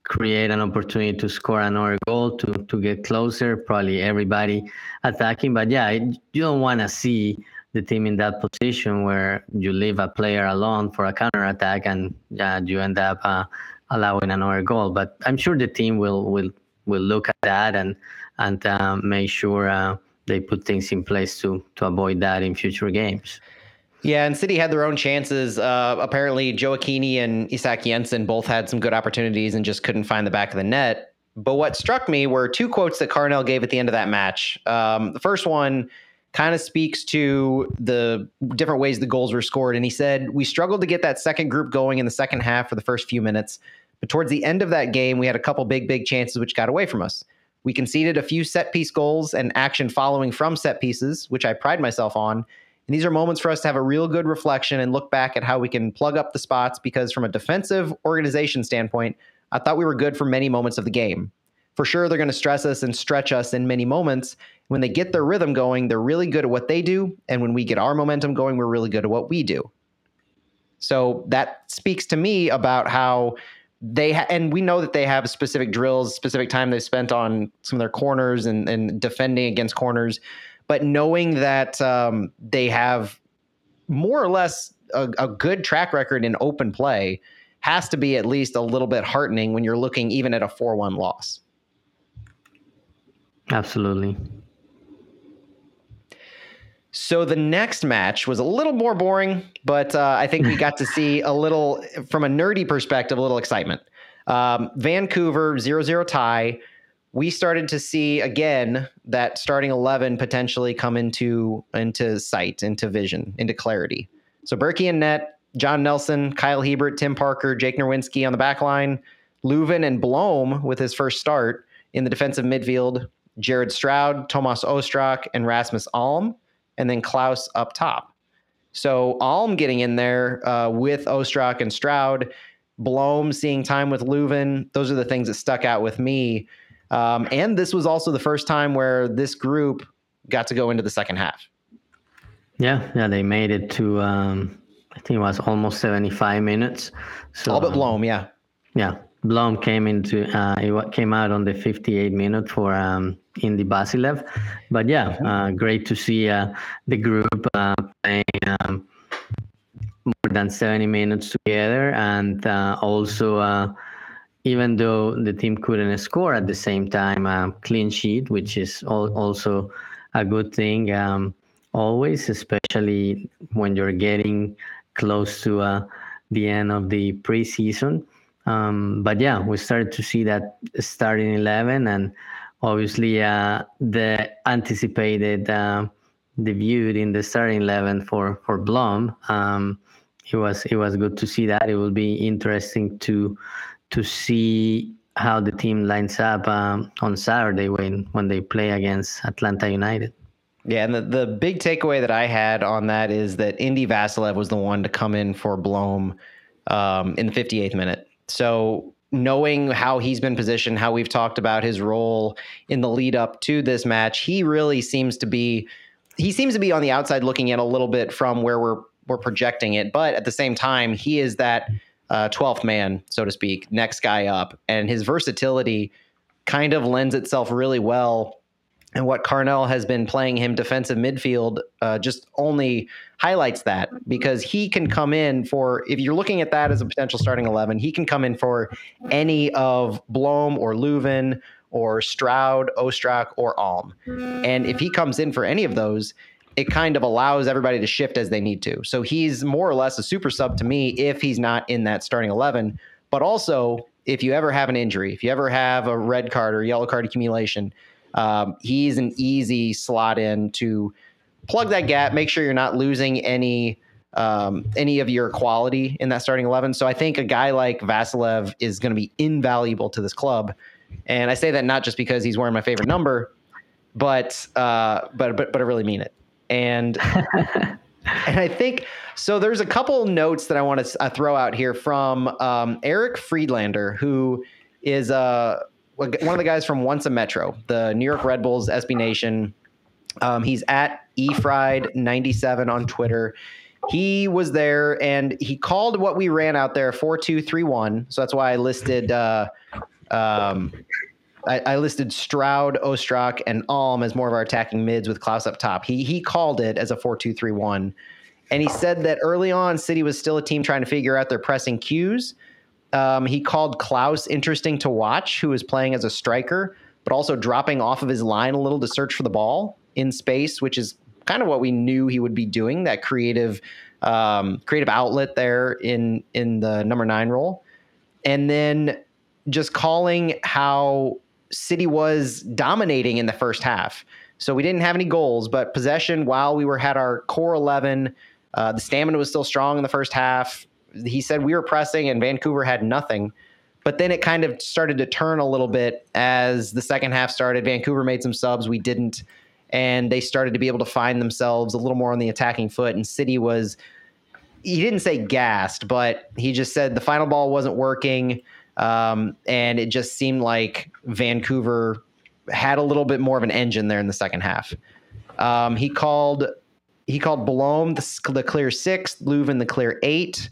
create an opportunity to score another goal to to get closer. Probably everybody attacking, but yeah, you don't want to see the team in that position where you leave a player alone for a counter attack and yeah, you end up uh, allowing another goal. But I'm sure the team will will will look at that and and uh, make sure uh, they put things in place to to avoid that in future games. Yeah, and City had their own chances. Uh, apparently, Gioacchini and Isak Jensen both had some good opportunities and just couldn't find the back of the net. But what struck me were two quotes that Carnell gave at the end of that match. Um, the first one, kind of speaks to the different ways the goals were scored. And he said, We struggled to get that second group going in the second half for the first few minutes. But towards the end of that game, we had a couple big, big chances which got away from us. We conceded a few set piece goals and action following from set pieces, which I pride myself on. And these are moments for us to have a real good reflection and look back at how we can plug up the spots because, from a defensive organization standpoint, I thought we were good for many moments of the game. For sure, they're going to stress us and stretch us in many moments. When they get their rhythm going, they're really good at what they do. And when we get our momentum going, we're really good at what we do. So that speaks to me about how they ha- and we know that they have specific drills, specific time they've spent on some of their corners and, and defending against corners. But knowing that um, they have more or less a, a good track record in open play has to be at least a little bit heartening when you're looking even at a 4 1 loss. Absolutely. So the next match was a little more boring, but uh, I think we got to see a little, from a nerdy perspective, a little excitement. Um, Vancouver 0 0 tie. We started to see again that starting 11 potentially come into into sight, into vision, into clarity. So Bürki and net, John Nelson, Kyle Hiebert, Tim Parker, Jake Nerwinski on the back line, Löwen and Blom with his first start in the defensive midfield, Jared Stroud, Tomas Ostrak, and Rasmus Alm, and then Klauss up top. So Alm getting in there uh, with Ostrak and Stroud, Blom seeing time with Löwen. Those are the things that stuck out with me. Um, and this was also the first time where this group got to go into the second half. Yeah, yeah, they made it to um, I think it was almost 75 minutes. So, All but Blom, yeah. Yeah, Blom came into uh, it came out on the 58 minute for um, Indy Vassilev, but yeah, uh, great to see uh, the group uh, playing um, more than 70 minutes together, and uh, also uh, even though the team couldn't score at the same time, uh, clean sheet, which is al- also a good thing um, always, especially when you're getting close to uh, the end of the preseason. Um, but yeah, we started to see that starting 11 and obviously uh, the anticipated uh, debut in the starting 11 for, for Blom. Um, it was it was good to see that. It will be interesting to to see how the team lines up um, on Saturday when when they play against Atlanta United. Yeah, and the, the big takeaway that I had on that is that Indy Vassilev was the one to come in for Blom um, in the 58th minute. So knowing how he's been positioned, how we've talked about his role in the lead up to this match, he really seems to be he seems to be on the outside looking in a little bit from where we're we're projecting it, but at the same time, he is that uh, 12th man, so to speak, next guy up, and his versatility kind of lends itself really well and what Carnell has been playing him defensive midfield uh, just only highlights that because he can come in for if you're looking at that as a potential starting 11 he can come in for any of Blom or Löwen or Stroud, Ostrak or Alm. And if he comes in for any of those it kind of allows everybody to shift as they need to. So he's more or less a super sub to me if he's not in that starting 11 but also if you ever have an injury if you ever have a red card or yellow card accumulation um, he's an easy slot in to plug that gap, make sure you're not losing any um, any of your quality in that starting eleven. So I think a guy like Vassilev is going to be invaluable to this club, and I say that not just because he's wearing my favorite number, but uh, but but but I really mean it. And and I think so. There's a couple notes that I want to uh, throw out here from um, Eric Friedlander, who is a uh, one of the guys from Once a Metro, the New York Red Bulls SB Nation. Um, he's at efried97 on Twitter. He was there and he called what we ran out there 4231. So that's why I listed uh, um, I, I, listed Stroud, Ostrak, and Alm as more of our attacking mids with Klauss up top. He he called it as a 4-2-3-1. And he said that early on, City was still a team trying to figure out their pressing cues. Um, he called Klauss interesting to watch, who is playing as a striker, but also dropping off of his line a little to search for the ball in space, which is kind of what we knew he would be doing. That creative, um, creative outlet there in in the number nine role, and then just calling how City was dominating in the first half. So we didn't have any goals, but possession while we were had our core 11, uh, the stamina was still strong in the first half. He said we were pressing and Vancouver had nothing. But then it kind of started to turn a little bit as the second half started. Vancouver made some subs, we didn't, and they started to be able to find themselves a little more on the attacking foot. And City was, he didn't say gassed, but he just said the final ball wasn't working. Um, and it just seemed like Vancouver had a little bit more of an engine there in the second half. Um, he called he called Blom the, the clear sixth, Löwen the clear eight,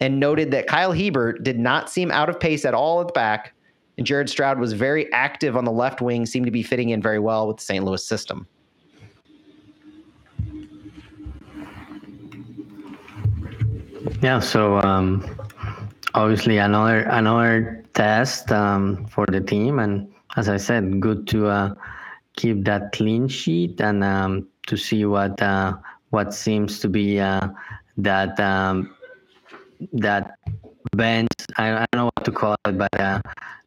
and noted that Kyle Hiebert did not seem out of pace at all at the back, and Jared Stroud was very active on the left wing, seemed to be fitting in very well with the St. Louis system. Yeah, so um, obviously another another test um, for the team, and as I said, good to uh, keep that clean sheet and um, to see what uh, what seems to be uh, that um, that bench. I, I, don't know what to call it, but uh,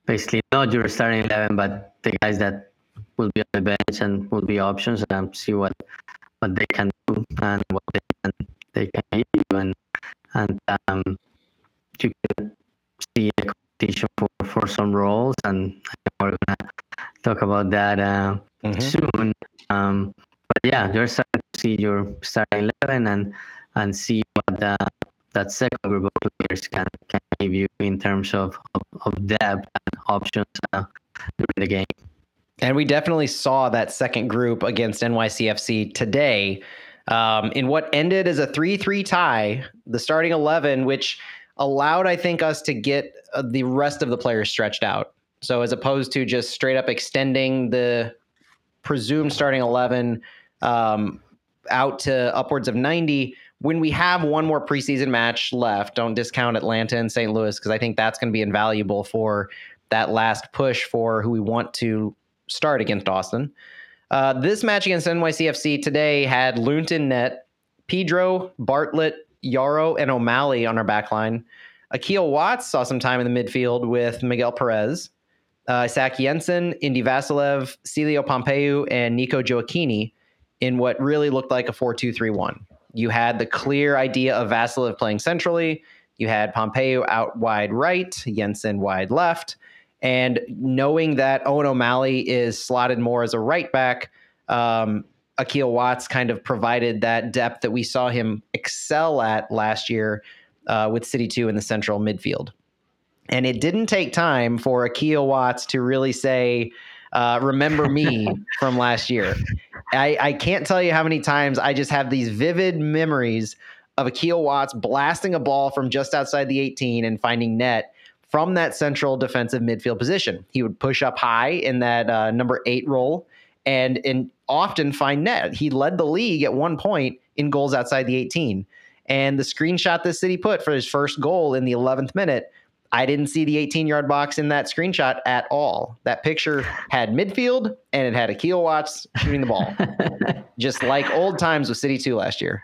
basically not your starting eleven, but the guys that will be on the bench and will be options and see what what they can do and what they can they can give you and and um, you can see a competition for, for some roles and we're gonna talk about that uh, mm-hmm. soon. Um, but yeah, you're starting to see your starting eleven and and see what the, that second group of players can can give you in terms of of, of depth and options uh, during the game. And we definitely saw that second group against NYCFC today um, in what ended as a 3 3 tie, the starting 11, which allowed, I think, us to get uh, the rest of the players stretched out. So as opposed to just straight up extending the presumed starting 11 um, out to upwards of 90, when we have one more preseason match left, don't discount Atlanta and St. Louis because I think that's going to be invaluable for that last push for who we want to start against Austin. Uh, this match against NYCFC today had Lunton net, Pidro, Bartlett, Yaro, and O'Malley on our back line. Akil Watts saw some time in the midfield with Miguel Perez. Uh, Isak Jensen, Indy Vassilev, Celio Pompeu, and Nico Gioacchini in what really looked like a 4 2 3 1. You had the clear idea of Vassilev playing centrally. You had Pompeu out wide right, Jensen wide left. And knowing that Owen O'Malley is slotted more as a right back, um, Akil Watts kind of provided that depth that we saw him excel at last year uh, with City 2 in the central midfield. And it didn't take time for Akil Watts to really say, uh, remember me from last year. I, I, can't tell you how many times I just have these vivid memories of Akil Watts blasting a ball from just outside the 18 and finding net from that central defensive midfield position. He would push up high in that uh, number eight role and, and often find net. He led the league at one point in goals outside the 18. And the screenshot this city put for his first goal in the 11th minute, I didn't see the 18 yard box in that screenshot at all. That picture had midfield and it had Akil Watts shooting the ball, just like old times with City 2 last year.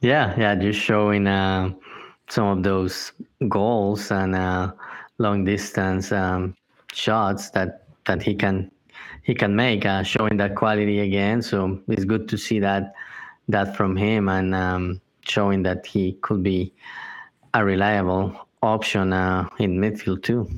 Yeah, yeah, just showing uh, some of those goals and uh, long distance um, shots that that he can he can make, uh, showing that quality again. So it's good to see that that from him and um, showing that he could be a reliable option uh, in midfield too.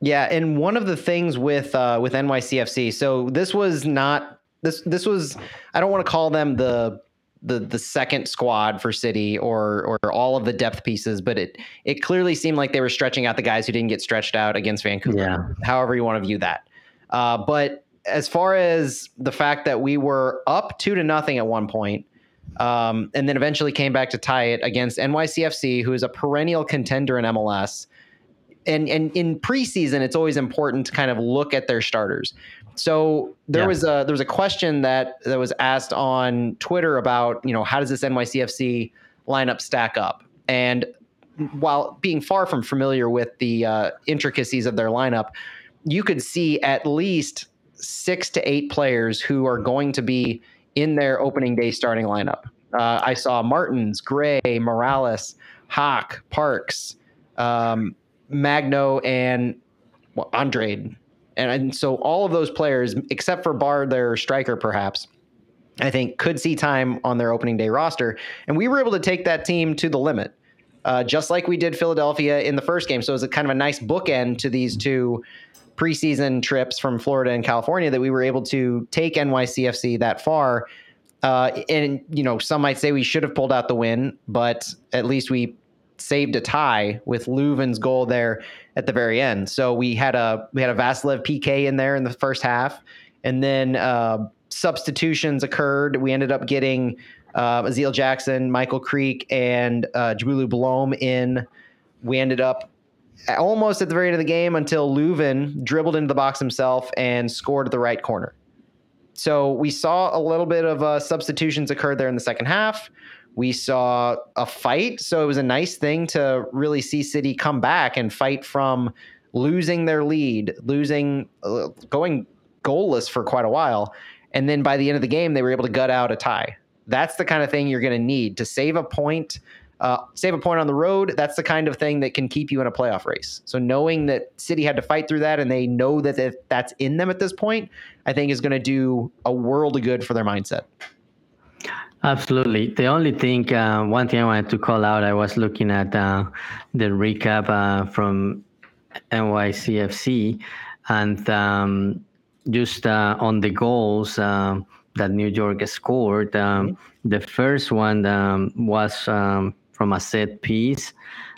Yeah, and one of the things with uh, with NYCFC, so this was not this this was I don't want to call them the the the second squad for City or or all of the depth pieces, but it it clearly seemed like they were stretching out the guys who didn't get stretched out against Vancouver. Yeah. However you want to view that. Uh, but as far as the fact that we were up two to nothing at one point, um, and then eventually came back to tie it against NYCFC, who is a perennial contender in MLS. And and in preseason, it's always important to kind of look at their starters. So there yeah. was a there was a question that that was asked on Twitter about you know how does this NYCFC lineup stack up? And while being far from familiar with the uh, intricacies of their lineup, you could see at least six to eight players who are going to be in their opening day starting lineup. Uh, I saw Martins, Gray, Morales, Haak, Parks, um, Magno, and well, and, and so all of those players, except for Bar, their striker, perhaps, I think could see time on their opening day roster. And we were able to take that team to the limit, uh, just like we did Philadelphia in the first game. So it was a kind of a nice bookend to these two preseason trips from Florida and California that we were able to take NYCFC that far. Uh, and you know, some might say we should have pulled out the win, but at least we saved a tie with Löwen's goal there at the very end. So we had a we had a Vassilev PK in there in the first half, and then uh, substitutions occurred. We ended up getting uh, Jackson, Michael Creek, and uh, Njabulo Blom in. We ended up almost at the very end of the game until Löwen dribbled into the box himself and scored the right corner. So we saw a little bit of uh, substitutions occur there in the second half. We saw a fight. So it was a nice thing to really see City come back and fight from losing their lead, losing, uh, going goalless for quite a while. And then by the end of the game, they were able to gut out a tie. That's the kind of thing you're going to need to save a point. Uh, save a point on the road. That's the kind of thing that can keep you in a playoff race. So knowing that City had to fight through that, and they know that that's in them at this point, I think is going to do a world of good for their mindset. Absolutely. The only thing, uh, one thing I wanted to call out, I was looking at uh, the recap uh, from NYCFC, and um, just uh, on the goals uh, that New York scored. Um, mm-hmm. The first one um, was um, from a set piece.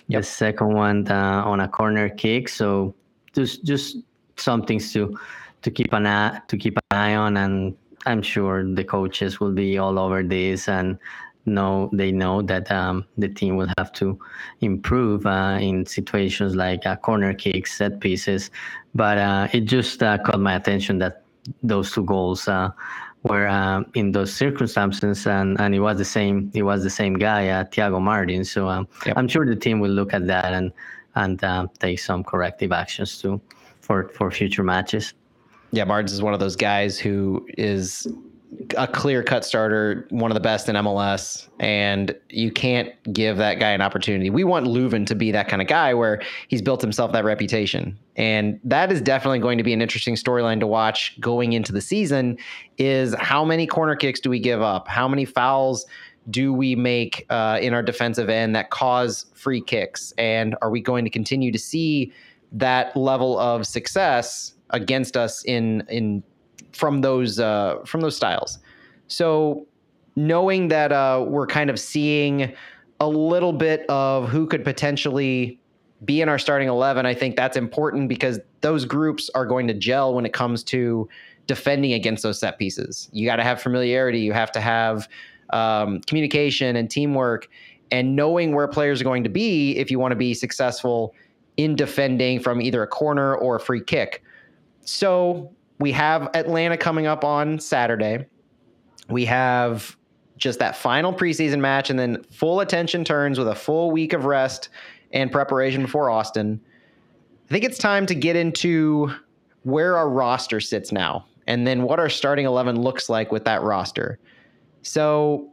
Yep. The second one uh, on a corner kick. So just just some things to to keep an eye to keep an eye on and I'm sure the coaches will be all over this and know they know that um, the team will have to improve uh, in situations like uh, corner kicks, set pieces. But uh, it just uh, caught my attention that those two goals uh, were uh, in those circumstances, and, and it was the same. It was the same guy, Thiago Martin. So um, yep. I'm sure the team will look at that and and take some corrective actions too for for future matches. Yeah, Martins is one of those guys who is a clear cut starter, one of the best in MLS, and you can't give that guy an opportunity. We want Löwen to be that kind of guy where he's built himself that reputation. And that is definitely going to be an interesting storyline to watch going into the season is how many corner kicks do we give up? How many fouls do we make uh, in our defensive end that cause free kicks? And are we going to continue to see that level of success against us in in from those uh, from those styles. So knowing that uh, we're kind of seeing a little bit of who could potentially be in our starting 11 i think that's important because those groups are going to gel when it comes to defending against those set pieces. You got to have familiarity. You have to have um, communication and teamwork and knowing where players are going to be if you want to be successful in defending from either a corner or a free kick. So we have Atlanta coming up on Saturday. We have just that final preseason match, and then full attention turns with a full week of rest and preparation before Austin. I think it's time to get into where our roster sits now, and then what our starting 11 looks like with that roster. So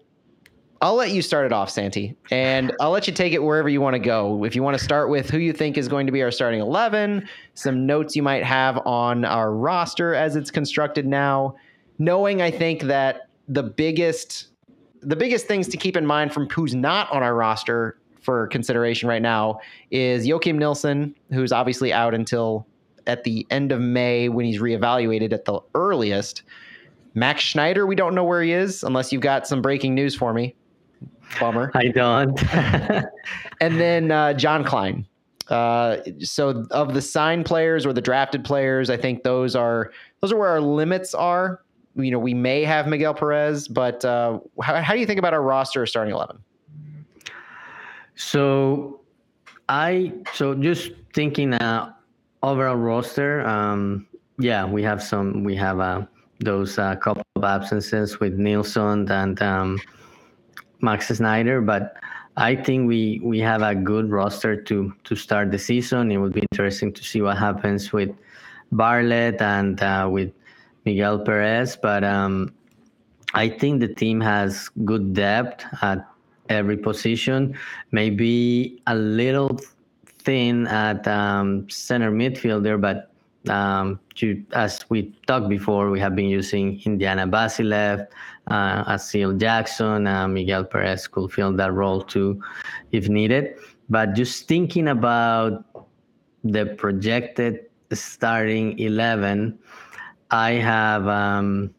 I'll let you start it off, Santi, and I'll let you take it wherever you want to go. If you want to start with who you think is going to be our starting 11, some notes you might have on our roster as it's constructed now, knowing I think that the biggest the biggest things to keep in mind from who's not on our roster for consideration right now is Joakim Nilsson, who's obviously out until at the end of May when he's reevaluated at the earliest. Max Schneider, we don't know where he is unless you've got some breaking news for me. Bummer. I don't. and then uh, John Klein. Uh, so of the signed players or the drafted players, I think those are those are where our limits are. You know, we may have Miguel Perez, but uh, how, how do you think about our roster starting eleven? So, I so just thinking uh, overall roster. Um, yeah, we have some. We have uh, those uh, couple of absences with Nilsson and um, Max Schneider, but I think we we have a good roster to to start the season. It will be interesting to see what happens with Bartlett and uh, with Miguel Perez, but um, I think the team has good depth at every position. Maybe a little thin at um, center midfielder, but Um, to, as we talked before, we have been using Indiana Vassilev, uh, Aziel Jackson, uh, Miguel Perez could fill that role too if needed. But just thinking about the projected starting 11, I have um,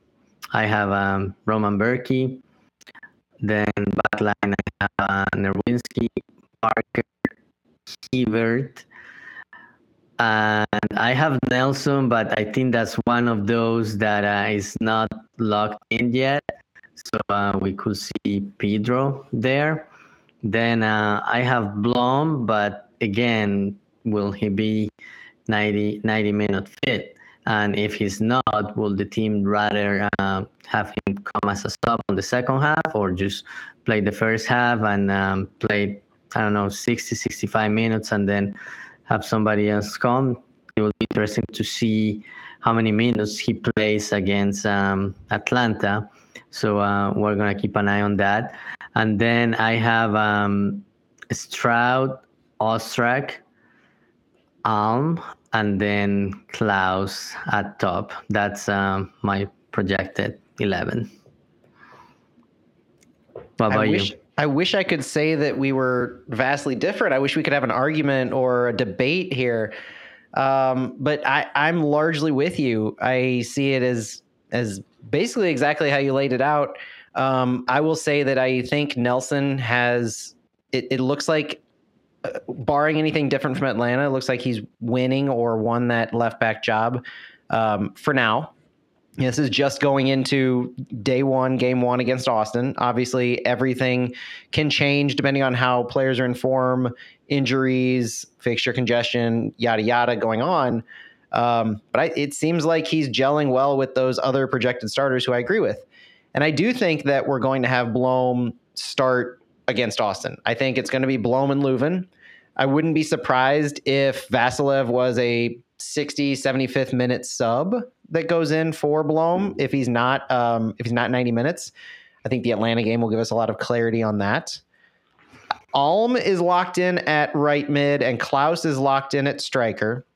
I have um, Roman Bürki, then backline I have uh, Nerwinski, Parker, Hiebert, and I have Nelson, but I think that's one of those that uh, is not locked in yet. So uh, we could see Pidro there. Then uh, I have Blom, but again, will he be 90, 90 minute fit? And if he's not, will the team rather uh, have him come as a sub on the second half or just play the first half and um, play, I don't know, 60, 65 minutes and then have somebody else come. It will be interesting to see how many minutes he plays against um, Atlanta. So uh, we're gonna keep an eye on that. And then I have um, Stroud, Ostrak, Alm, and then Klauss at top. That's um, my projected eleven. What about wish, you? I wish I could say that we were vastly different. I wish we could have an argument or a debate here. Um, but I, I'm largely with you. I see it as as basically exactly how you laid it out. Um, I will say that I think Nelson has. It, it looks like, uh, barring anything different from Atlanta, it looks like he's winning or won that left back job um, for now. This is just going into day one, game one against Austin. Obviously, everything can change depending on how players are in form, injuries, fixture congestion, yada, yada going on. Um, but I, it seems like he's gelling well with those other projected starters who I agree with. And I do think that we're going to have Blom start against Austin. I think it's going to be Blom and Löwen. I wouldn't be surprised if Vassilev was a 60, 75th minute sub that goes in for Blom if he's not um, if he's not 90 minutes. I think the Atlanta game will give us a lot of clarity on that. Alm is locked in at right mid and Klauss is locked in at striker.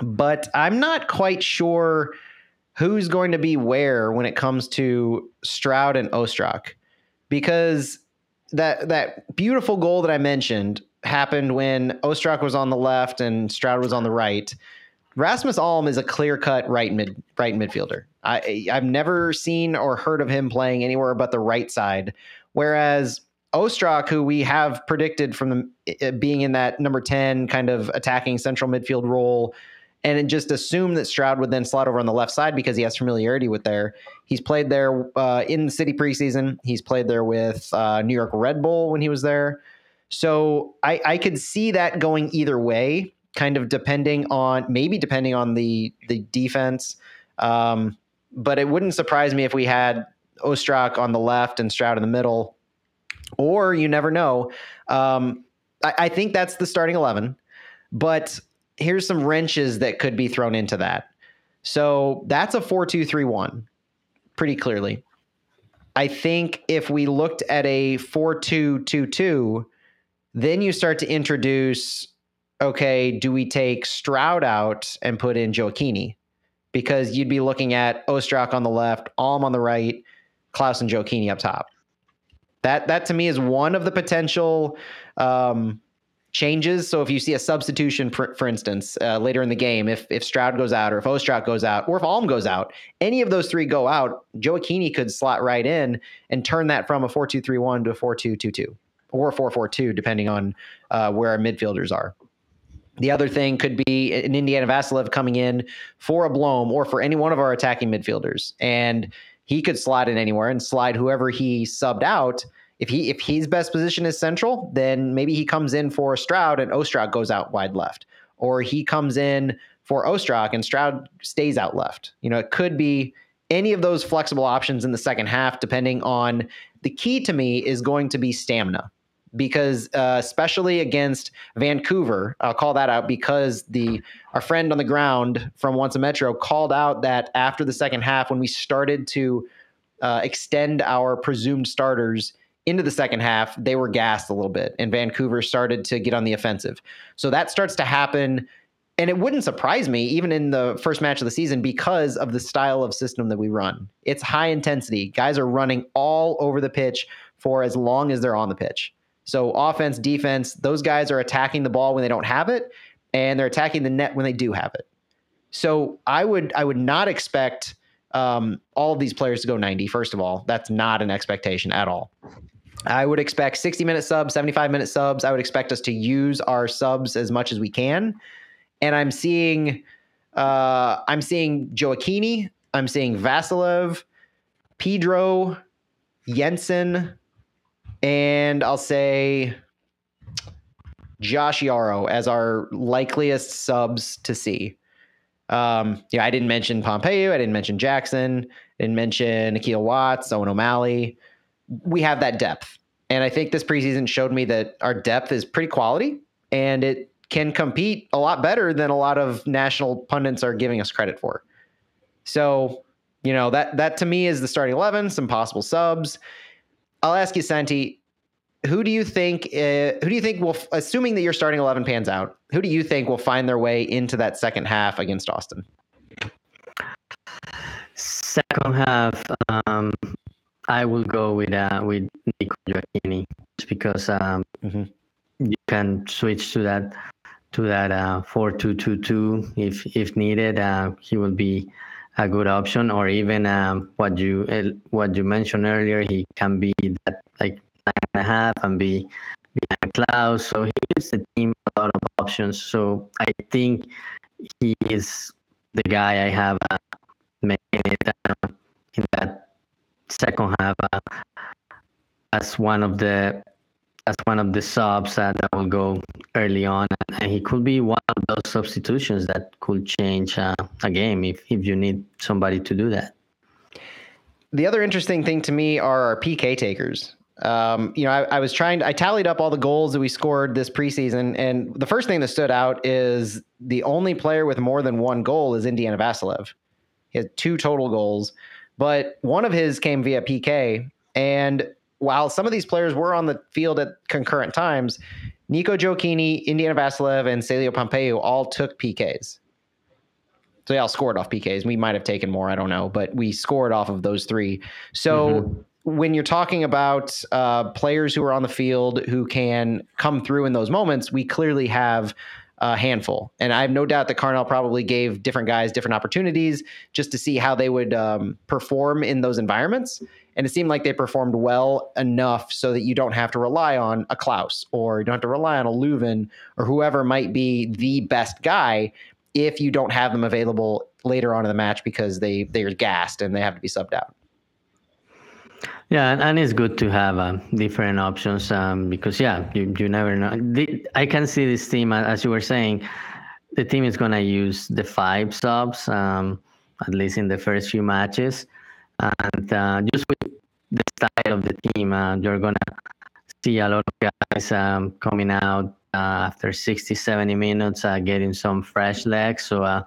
But I'm not quite sure who's going to be where when it comes to Stroud and Ostrak because that that beautiful goal that I mentioned happened when Ostrak was on the left and Stroud was on the right. Rasmus Alm is a clear cut right mid right midfielder. I I've never seen or heard of him playing anywhere but the right side. Whereas Ostrak, who we have predicted from the, being in that number 10 kind of attacking central midfield role, and just assume that Stroud would then slot over on the left side because he has familiarity with there. He's played there uh, in the city preseason. He's played there with uh, New York Red Bull when he was there. So I, I could see that going either way, kind of depending on maybe depending on the the defense. Um, but it wouldn't surprise me if we had Ostrak on the left and Stroud in the middle, or you never know. Um, I, I think that's the starting eleven, but here's some wrenches that could be thrown into that. So that's a four-two-three-one, pretty clearly. I think if we looked at a four-two-two-two then you start to introduce okay, do we take Stroud out and put in Gioacchini? Because you'd be looking at Ostrak on the left, Alm on the right, Klauss and Gioacchini up top. That that to me is one of the potential um, changes. So if you see a substitution, for, for instance, uh, later in the game, if if Stroud goes out, or if Ostrak goes out, or if Alm goes out, any of those three go out, Gioacchini could slot right in and turn that from a four-two-three-one to a four-two-two-two or 4-4-2, depending on uh, where our midfielders are. The other thing could be an Indiana Vassilev coming in for a Blom or for any one of our attacking midfielders, and he could slide in anywhere and slide whoever he subbed out. If he if his best position is central, then maybe he comes in for Stroud and Ostrak goes out wide left, or he comes in for Ostrak and Stroud stays out left. You know, it could be any of those flexible options in the second half, depending on the key to me is going to be stamina because uh, especially against Vancouver, I'll call that out because the our friend on the ground from Once a Metro called out that after the second half, when we started to uh, extend our presumed starters into the second half, they were gassed a little bit, and Vancouver started to get on the offensive. So that starts to happen and it wouldn't surprise me even in the first match of the season because of the style of system that we run. It's high intensity. Guys are running all over the pitch for as long as they're on the pitch. So offense, defense, those guys are attacking the ball when they don't have it and they're attacking the net when they do have it. So I would I would not expect um, all of these players to go 90. First of all, that's not an expectation at all. I would expect 60 minute subs, 75 minute subs. I would expect us to use our subs as much as we can. And I'm seeing uh, I'm seeing Gioacchini, I'm seeing Vassilev, Pidro, Jensen, and I'll say Josh Yaro as our likeliest subs to see. Um, yeah, I didn't mention Pompeu. I didn't mention Jackson. I didn't mention Akil Watts, Owen O'Malley. We have that depth. And I think this preseason showed me that our depth is pretty quality and it can compete a lot better than a lot of national pundits are giving us credit for. So, you know, that that to me is the starting 11, some possible subs. I'll ask you, Santi, who do you think uh, who do you think will assuming that your starting 11 pans out who do you think will find their way into that second half against austin second half um, i will go with uh, with nico just because um, mm-hmm. you can switch to that to that uh, 4-2-2-2 if if needed uh, he will be a good option or even um, what you what you mentioned earlier he can be that like and a half and be behind Klauss. So he gives the team a lot of options. So I think he is the guy I have uh, making it uh, in that second half uh, as one of the as one of the subs that will go early on, and he could be one of those substitutions that could change uh, a game if if you need somebody to do that. The other interesting thing to me are our PK takers. Um, you know, I, I, was trying to, I tallied up all the goals that we scored this preseason. And the first thing that stood out is the only player with more than one goal is Indiana Vassilev. He has two total goals, but one of his came via PK. And while some of these players were on the field at concurrent times, Nico Gioacchini, Indiana Vassilev, and Celio Pompeu all took PKs. So they all scored off PKs. We might have taken more, I don't know, but we scored off of those three. So mm-hmm when you're talking about uh, players who are on the field who can come through in those moments, we clearly have a handful. And I have no doubt that Carnell probably gave different guys different opportunities just to see how they would um, perform in those environments. And it seemed like they performed well enough so that you don't have to rely on a Klauss or you don't have to rely on a Löwen or whoever might be the best guy if you don't have them available later on in the match because they they're gassed and they have to be subbed out. Yeah, and, it's good to have uh, different options um, because yeah, you, you never know. The, I can see this team as you were saying, the team is gonna use the five subs um, at least in the first few matches, and uh, just with the style of the team, uh, you're gonna see a lot of guys um, coming out uh, after 60, 70 minutes, uh, getting some fresh legs. So uh,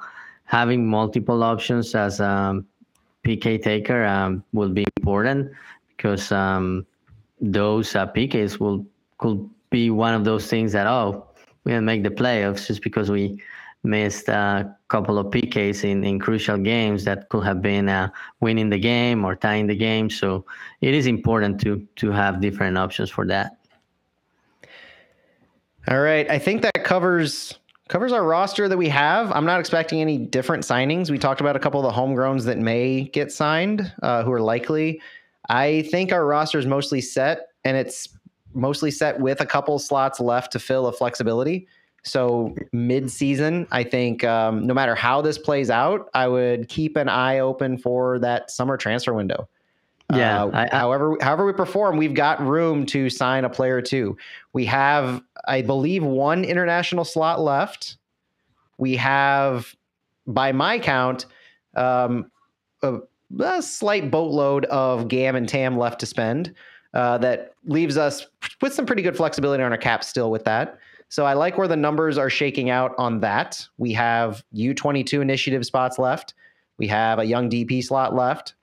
having multiple options as a um, PK taker um, will be important because um, those PKs will could be one of those things that oh we didn't make the playoffs just because we missed a couple of PKs in, in crucial games that could have been uh, winning the game or tying the game. So it is important to to have different options for that. All right, I think that covers covers our roster that we have. I'm not expecting any different signings. We talked about a couple of the homegrowns that may get signed, uh, who are likely. I think our roster is mostly set, and it's mostly set with a couple slots left to fill a flexibility. So mid-season, I think um, no matter how this plays out, I would keep an eye open for that summer transfer window. Yeah. Uh, I, I, however, however we perform, we've got room to sign a player or two. We have, I believe, one international slot left. We have, by my count, um, a, a slight boatload of GAM and TAM left to spend. Uh, that leaves us with some pretty good flexibility on our cap still with that. So I like where the numbers are shaking out on that. We have U22 initiative spots left. We have a young DP slot left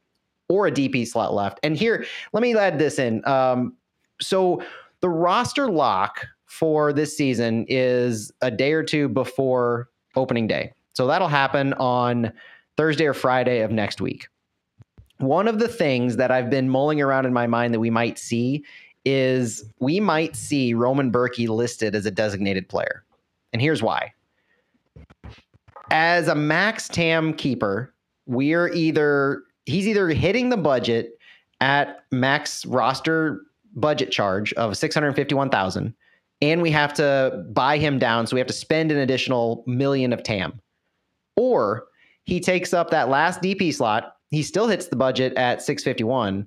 or a DP slot left. And here, let me add this in. Um, so the roster lock for this season is a day or two before opening day. So that'll happen on Thursday or Friday of next week. One of the things that I've been mulling around in my mind that we might see is we might see Roman Bürki listed as a designated player. And here's why. As a max TAM keeper, we're either he's either hitting the budget at max roster budget charge of 651,000 and we have to buy him down so we have to spend an additional million of TAM. Or he takes up that last DP slot, he still hits the budget at 651,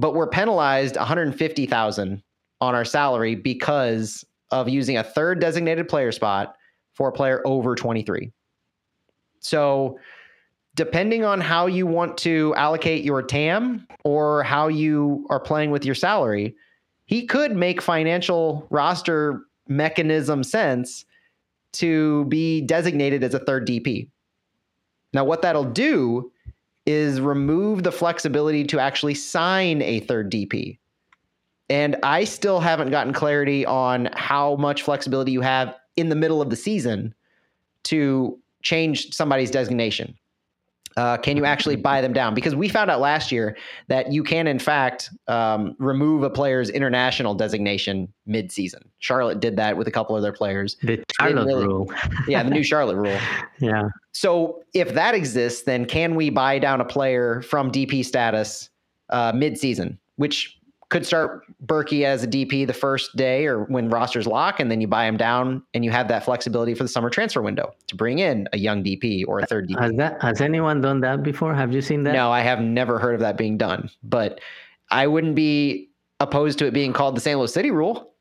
but we're penalized 150,000 on our salary because of using a third designated player spot for a player over 23. So, depending on how you want to allocate your TAM or how you are playing with your salary, he could make financial roster mechanism sense to be designated as a third DP. Now, what that'll do is remove the flexibility to actually sign a third DP. And I still haven't gotten clarity on how much flexibility you have in the middle of the season to change somebody's designation. Uh, can you actually buy them down? Because we found out last year that you can, in fact, um, remove a player's international designation mid-season. Charlotte did that with a couple of their players. The Charlotte really, rule. yeah, the new Charlotte rule. Yeah. So if that exists, then can we buy down a player from DP status uh, mid-season? Which could start Bürki as a DP the first day or when rosters lock, and then you buy him down, and you have that flexibility for the summer transfer window to bring in a young DP or a third DP. Has that has anyone done that before? Have you seen that? No, I have never heard of that being done, but I wouldn't be opposed to it being called the St. Louis City rule.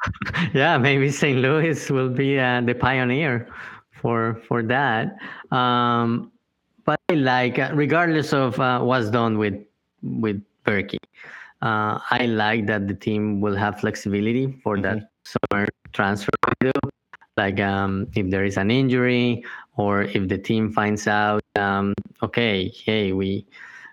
yeah, maybe St. Louis will be uh, the pioneer for for that. Um, but like, uh, regardless of uh, what's done with with Bürki, uh, I like that the team will have flexibility for mm-hmm. that summer transfer window. Like um, if there is an injury or if the team finds out, um, okay, hey, we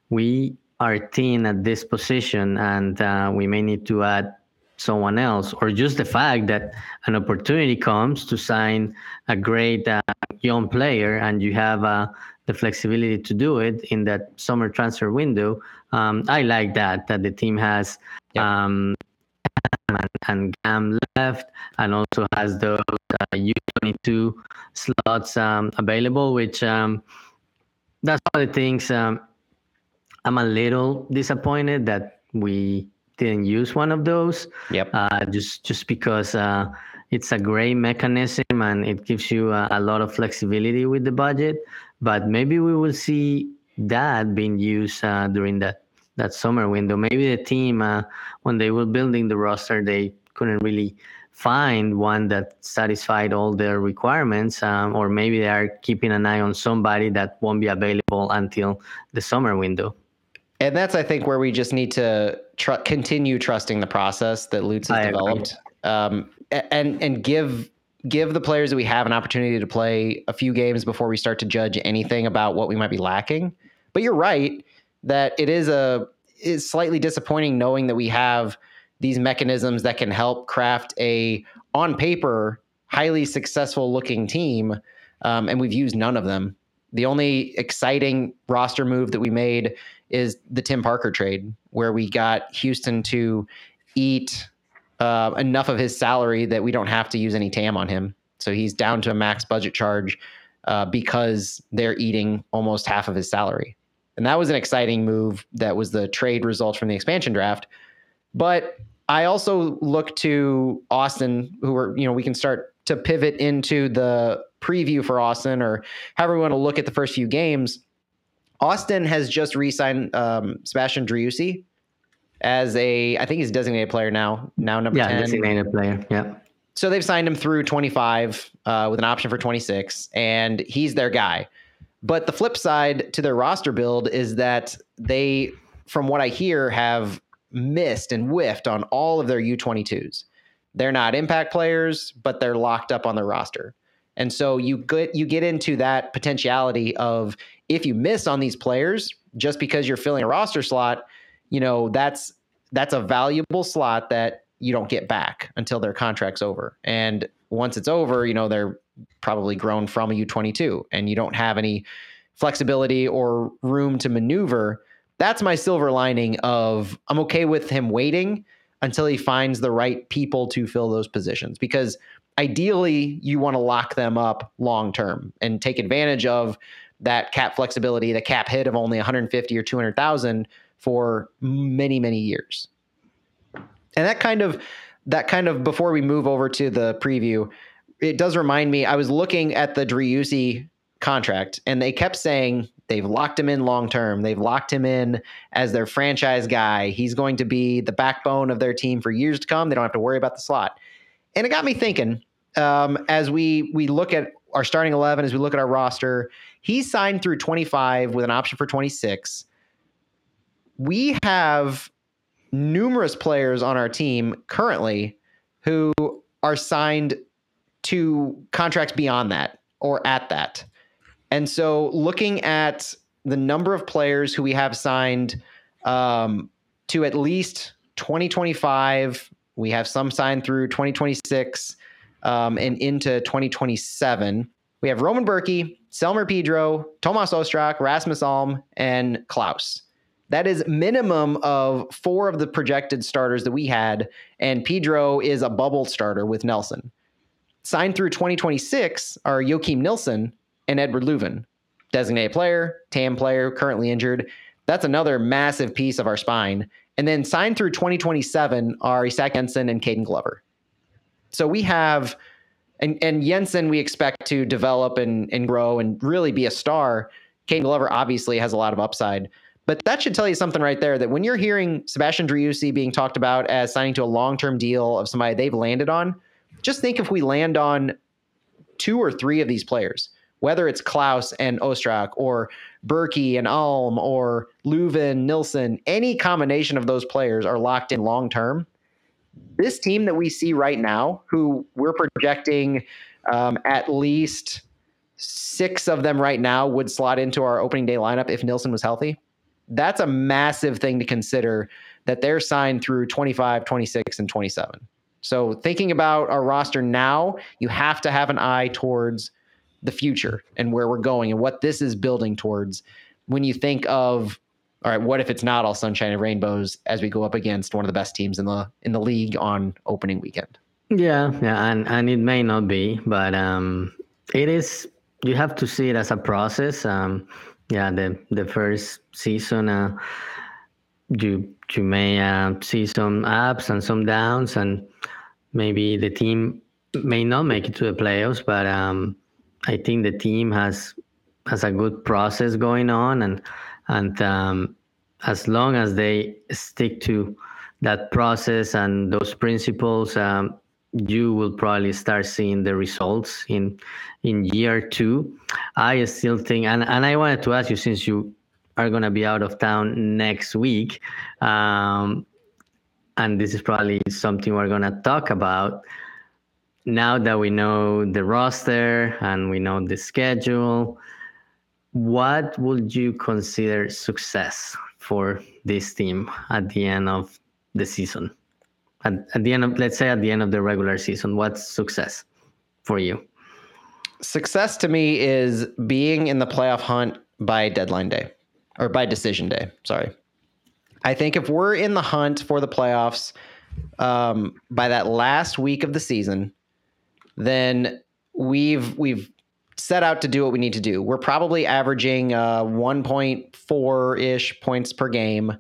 we are thin at this position and uh, we may need to add someone else, or just the fact that an opportunity comes to sign a great uh, young player and you have uh, the flexibility to do it in that summer transfer window. Um, I like that that the team has um, and, and Gam left, and also has those uh, U22 slots um, available, which um, that's one of the things. Um, I'm a little disappointed that we didn't use one of those. Yep. Uh, just just because uh, it's a great mechanism and it gives you a, a, lot of flexibility with the budget. But maybe we will see that being used uh, during that that summer window. Maybe the team, uh, when they were building the roster, they couldn't really find one that satisfied all their requirements, um, or maybe they are keeping an eye on somebody that won't be available until the summer window. And that's, I think, where we just need to tr- continue trusting the process that Lutz has I developed, um, and and give give the players that we have an opportunity to play a few games before we start to judge anything about what we might be lacking. But you're right that it is a is slightly disappointing knowing that we have these mechanisms that can help craft a on paper highly successful looking team, um, and we've used none of them. The only exciting roster move that we made is the Tim Parker trade, where we got Houston to eat uh, enough of his salary that we don't have to use any TAM on him. So he's down to a max budget charge uh, because they're eating almost half of his salary. And that was an exciting move. That was the trade result from the expansion draft. But I also look to Austin, who are, you know, we can start to pivot into the preview for Austin or however we want to look at the first few games. Austin has just re-signed um, Sebastian Driussi as a, I think he's a designated player now. Now number yeah, 10. designated player. Yeah. So they've signed him through 25 uh, with an option for 26, and he's their guy. But the flip side to their roster build is that they, from what I hear, have missed and whiffed on all of their U22s. They're not impact players, but they're locked up on their roster. And so you get you get into that potentiality of if you miss on these players just because you're filling a roster slot, you know, that's that's a valuable slot that you don't get back until their contract's over. And once it's over, you know, they're probably grown from a U22 and you don't have any flexibility or room to maneuver. That's my silver lining of I'm okay with him waiting until he finds the right people to fill those positions because ideally you want to lock them up long term and take advantage of that cap flexibility, the cap hit of only 150 or 200,000 for many many years. And that kind of that kind of before we move over to the preview, it does remind me. I was looking at the Driussi contract, and they kept saying they've locked him in long term. They've locked him in as their franchise guy. He's going to be the backbone of their team for years to come. They don't have to worry about the slot. And it got me thinking um, as we we look at our starting eleven, as we look at our roster. He signed through 25 with an option for 26. We have numerous players on our team currently who are signed to contracts beyond that or at that. And so looking at the number of players who we have signed um, to at least 2025, we have some signed through 2026 um, and into 2027. We have Roman Bürki, Selmir Pidro, Tomas Ostrak, Rasmus Alm, and Klauss. That is minimum of four of the projected starters that we had, and Pidro is a bubble starter with Nelson. Signed through 2026 are Joakim Nilsson and Eduard Löwen, designated player, TAM player, currently injured. That's another massive piece of our spine. And then signed through 2027 are Isak Jensen and Caden Glover. So we have, and, and Jensen we expect to develop and, and grow and really be a star. Caden Glover obviously has a lot of upside. But that should tell you something right there that when you're hearing Sebastian Driussi being talked about as signing to a long term deal of somebody they've landed on, just think if we land on two or three of these players, whether it's Klauss and Ostrak or Bürki and Alm or Löwen, Nilsson, any combination of those players are locked in long term. This team that we see right now, who we're projecting um, at least six of them right now would slot into our opening day lineup if Nilsson was healthy that's a massive thing to consider that they're signed through 25, 26, and 27. So thinking about our roster now, you have to have an eye towards the future and where we're going and what this is building towards when you think of all right, what if it's not all sunshine and rainbows as we go up against one of the best teams in the in the league on opening weekend? Yeah, yeah, and and it may not be, but um it is you have to see it as a process. Um yeah, the the first season, uh, you you may uh, see some ups and some downs, and maybe the team may not make it to the playoffs. But um, I think the team has has a good process going on, and and um, as long as they stick to that process and those principles, um, you will probably start seeing the results in in year two. I still think, and, and I wanted to ask you since you are going to be out of town next week, um, and this is probably something we're going to talk about. Now that we know the roster and we know the schedule, what would you consider success for this team at the end of the season? At, at the end of, let's say, at the end of the regular season, what's success for you? success to me is being in the playoff hunt by deadline day or by decision day. Sorry. I think if we're in the hunt for the playoffs um, by that last week of the season, then we've we've set out to do what we need to do. We're probably averaging uh, 1.4 ish points per game.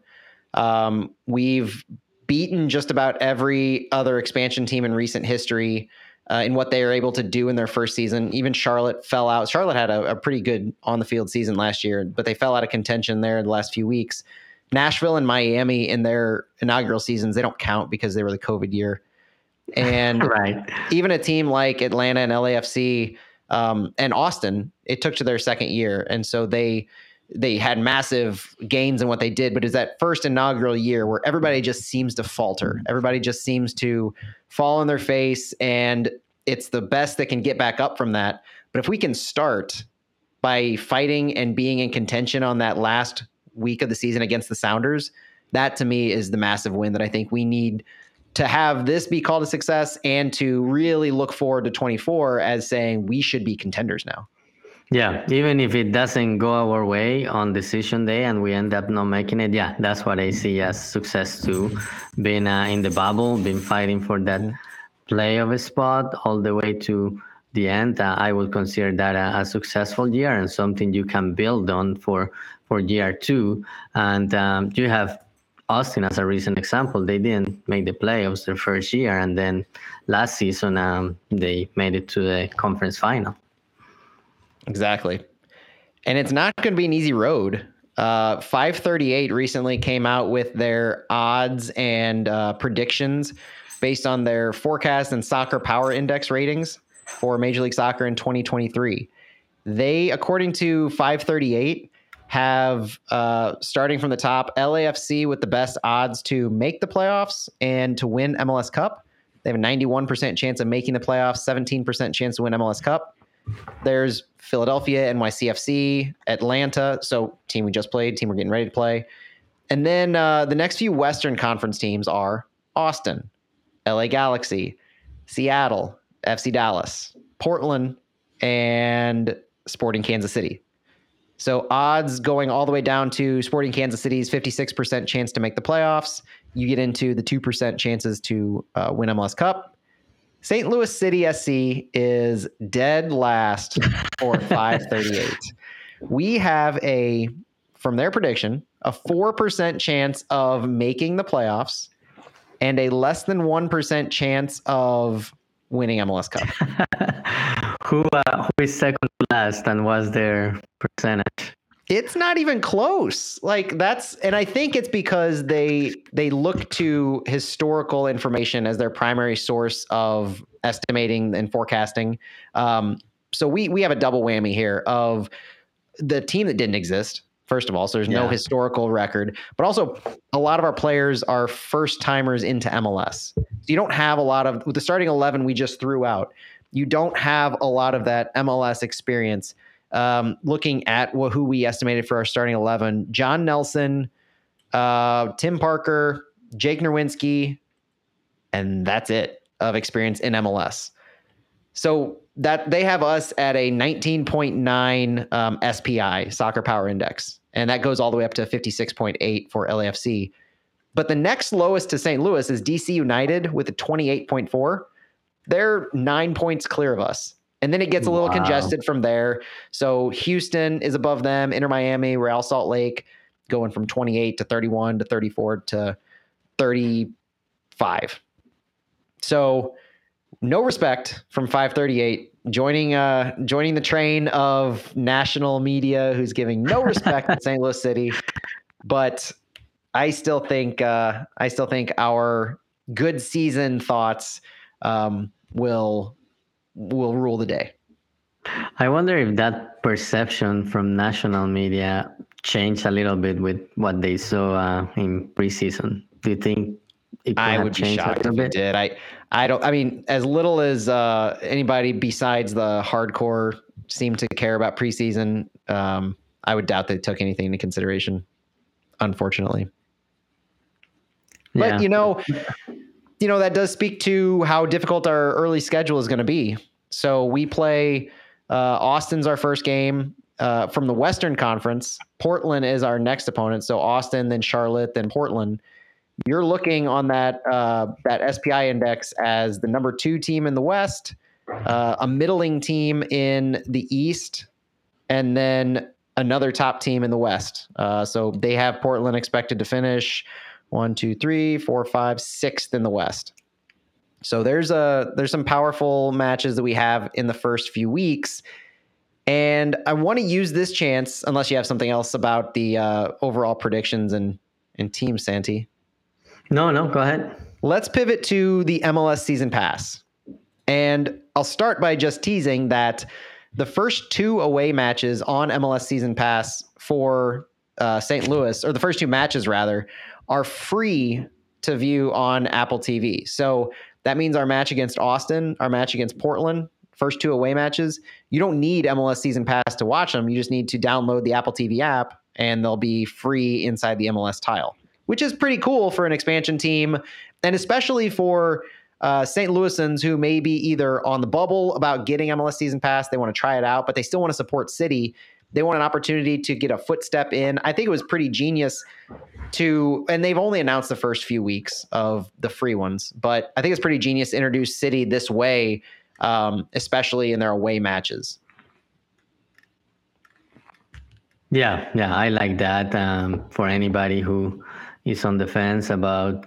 Um, we've beaten just about every other expansion team in recent history uh, in what they are able to do in their first season. Even Charlotte fell out. Charlotte had a, a pretty good on the field season last year, but they fell out of contention there in the last few weeks. Nashville and Miami in their inaugural seasons, they don't count because they were the COVID year. And right. even a team like Atlanta and LAFC um, and Austin, it took to their second year. And so they they had massive gains in what they did, but it's that first inaugural year where everybody just seems to falter. Mm-hmm. Everybody just seems to fall on their face, and it's the best that can get back up from that. But if we can start by fighting and being in contention on that last week of the season against the Sounders, that to me is the massive win that I think we need to have this be called a success and to really look forward to 24 as saying we should be contenders now. Yeah, even if it doesn't go our way on decision day and we end up not making it, yeah, that's what I see as success too. Being uh, in the bubble, been fighting for that play of a spot all the way to the end, uh, I would consider that a, a, successful year and something you can build on for for year two. And um, you have Austin as a recent example. They didn't make the playoffs their first year, and then last season um, they made it to the conference final. Exactly. And it's not going to be an easy road. Uh, 538 recently came out with their odds and uh, predictions based on their forecast and soccer power index ratings for Major League Soccer in 2023. They, according to 538, have uh, starting from the top LAFC with the best odds to make the playoffs and to win MLS Cup. They have a 91% chance of making the playoffs, 17% chance to win MLS Cup. There's Philadelphia, NYCFC, Atlanta. So team we just played, team we're getting ready to play. And then uh, the next few Western Conference teams are Austin, LA Galaxy, Seattle, FC Dallas, Portland, and Sporting Kansas City. So odds going all the way down to Sporting Kansas City's 56% chance to make the playoffs. You get into the 2% chances to uh, win MLS Cup. St. Louis City SC is dead last for 538. we have a, from their prediction, a 4% chance of making the playoffs and a less than 1% chance of winning MLS Cup. who, uh, who is second last and what's their percentage? It's not even close. Like that's and I think it's because they they look to historical information as their primary source of estimating and forecasting. Um, so we we have a double whammy here of the team that didn't exist. First of all, so there's yeah. no historical record, but also a lot of our players are first timers into MLS. So you don't have a lot of with the starting eleven we just threw out. You don't have a lot of that MLS experience um, looking at who we estimated for our starting 11 John Nelson, uh, Tim Parker, Jake Nerwinski, and that's it of experience in MLS. So that they have us at a 19.9 um, SPI, Soccer Power Index, and that goes all the way up to 56.8 for LAFC. But the next lowest to St. Louis is DC United with a 28.4. They're nine points clear of us. And then it gets a little wow. congested from there. So Houston is above them, Inter Miami, Real Salt Lake going from 28 to 31 to 34 to 35. So no respect from 538 joining uh joining the train of national media who's giving no respect to St. Louis City. But I still think uh I still think our good season thoughts um will will rule the day. I wonder if that perception from national media changed a little bit with what they saw uh, in preseason. Do you think it I would be shocked if it did. I I don't. I mean, as little as uh, anybody besides the hardcore seemed to care about preseason, um, I would doubt they took anything into consideration. Unfortunately, yeah. but you know, you know, that does speak to how difficult our early schedule is going to be. So we play uh, Austin's our first game uh, from the Western Conference. Portland is our next opponent. So Austin, then Charlotte, then Portland. You're looking on that uh, that SPI index as the number two team in the West, uh, a middling team in the East, and then another top team in the West. Uh, so they have Portland expected to finish one, two, three, four, five, sixth in the West. So there's a there's some powerful matches that we have in the first few weeks. And I want to use this chance, unless you have something else about the uh, overall predictions and and team Santi. No, no, go ahead. Let's pivot to the MLS season pass. And I'll start by just teasing that the first two away matches on MLS season pass for uh, St. Louis, or the first two matches rather, are free to view on Apple TV. So that means our match against Austin, our match against Portland, first two away matches, you don't need MLS season pass to watch them. You just need to download the Apple TV app and they'll be free inside the MLS tile, which is pretty cool for an expansion team and especially for uh, St. Louisans who may be either on the bubble about getting MLS season pass, they want to try it out, but they still want to support City. They want an opportunity to get a footstep in. I think it was pretty genius to, and they've only announced the first few weeks of the free ones, but I think it's pretty genius to introduce City this way, um, especially in their away matches. Yeah, yeah, I like that. Um, for anybody who is on the fence about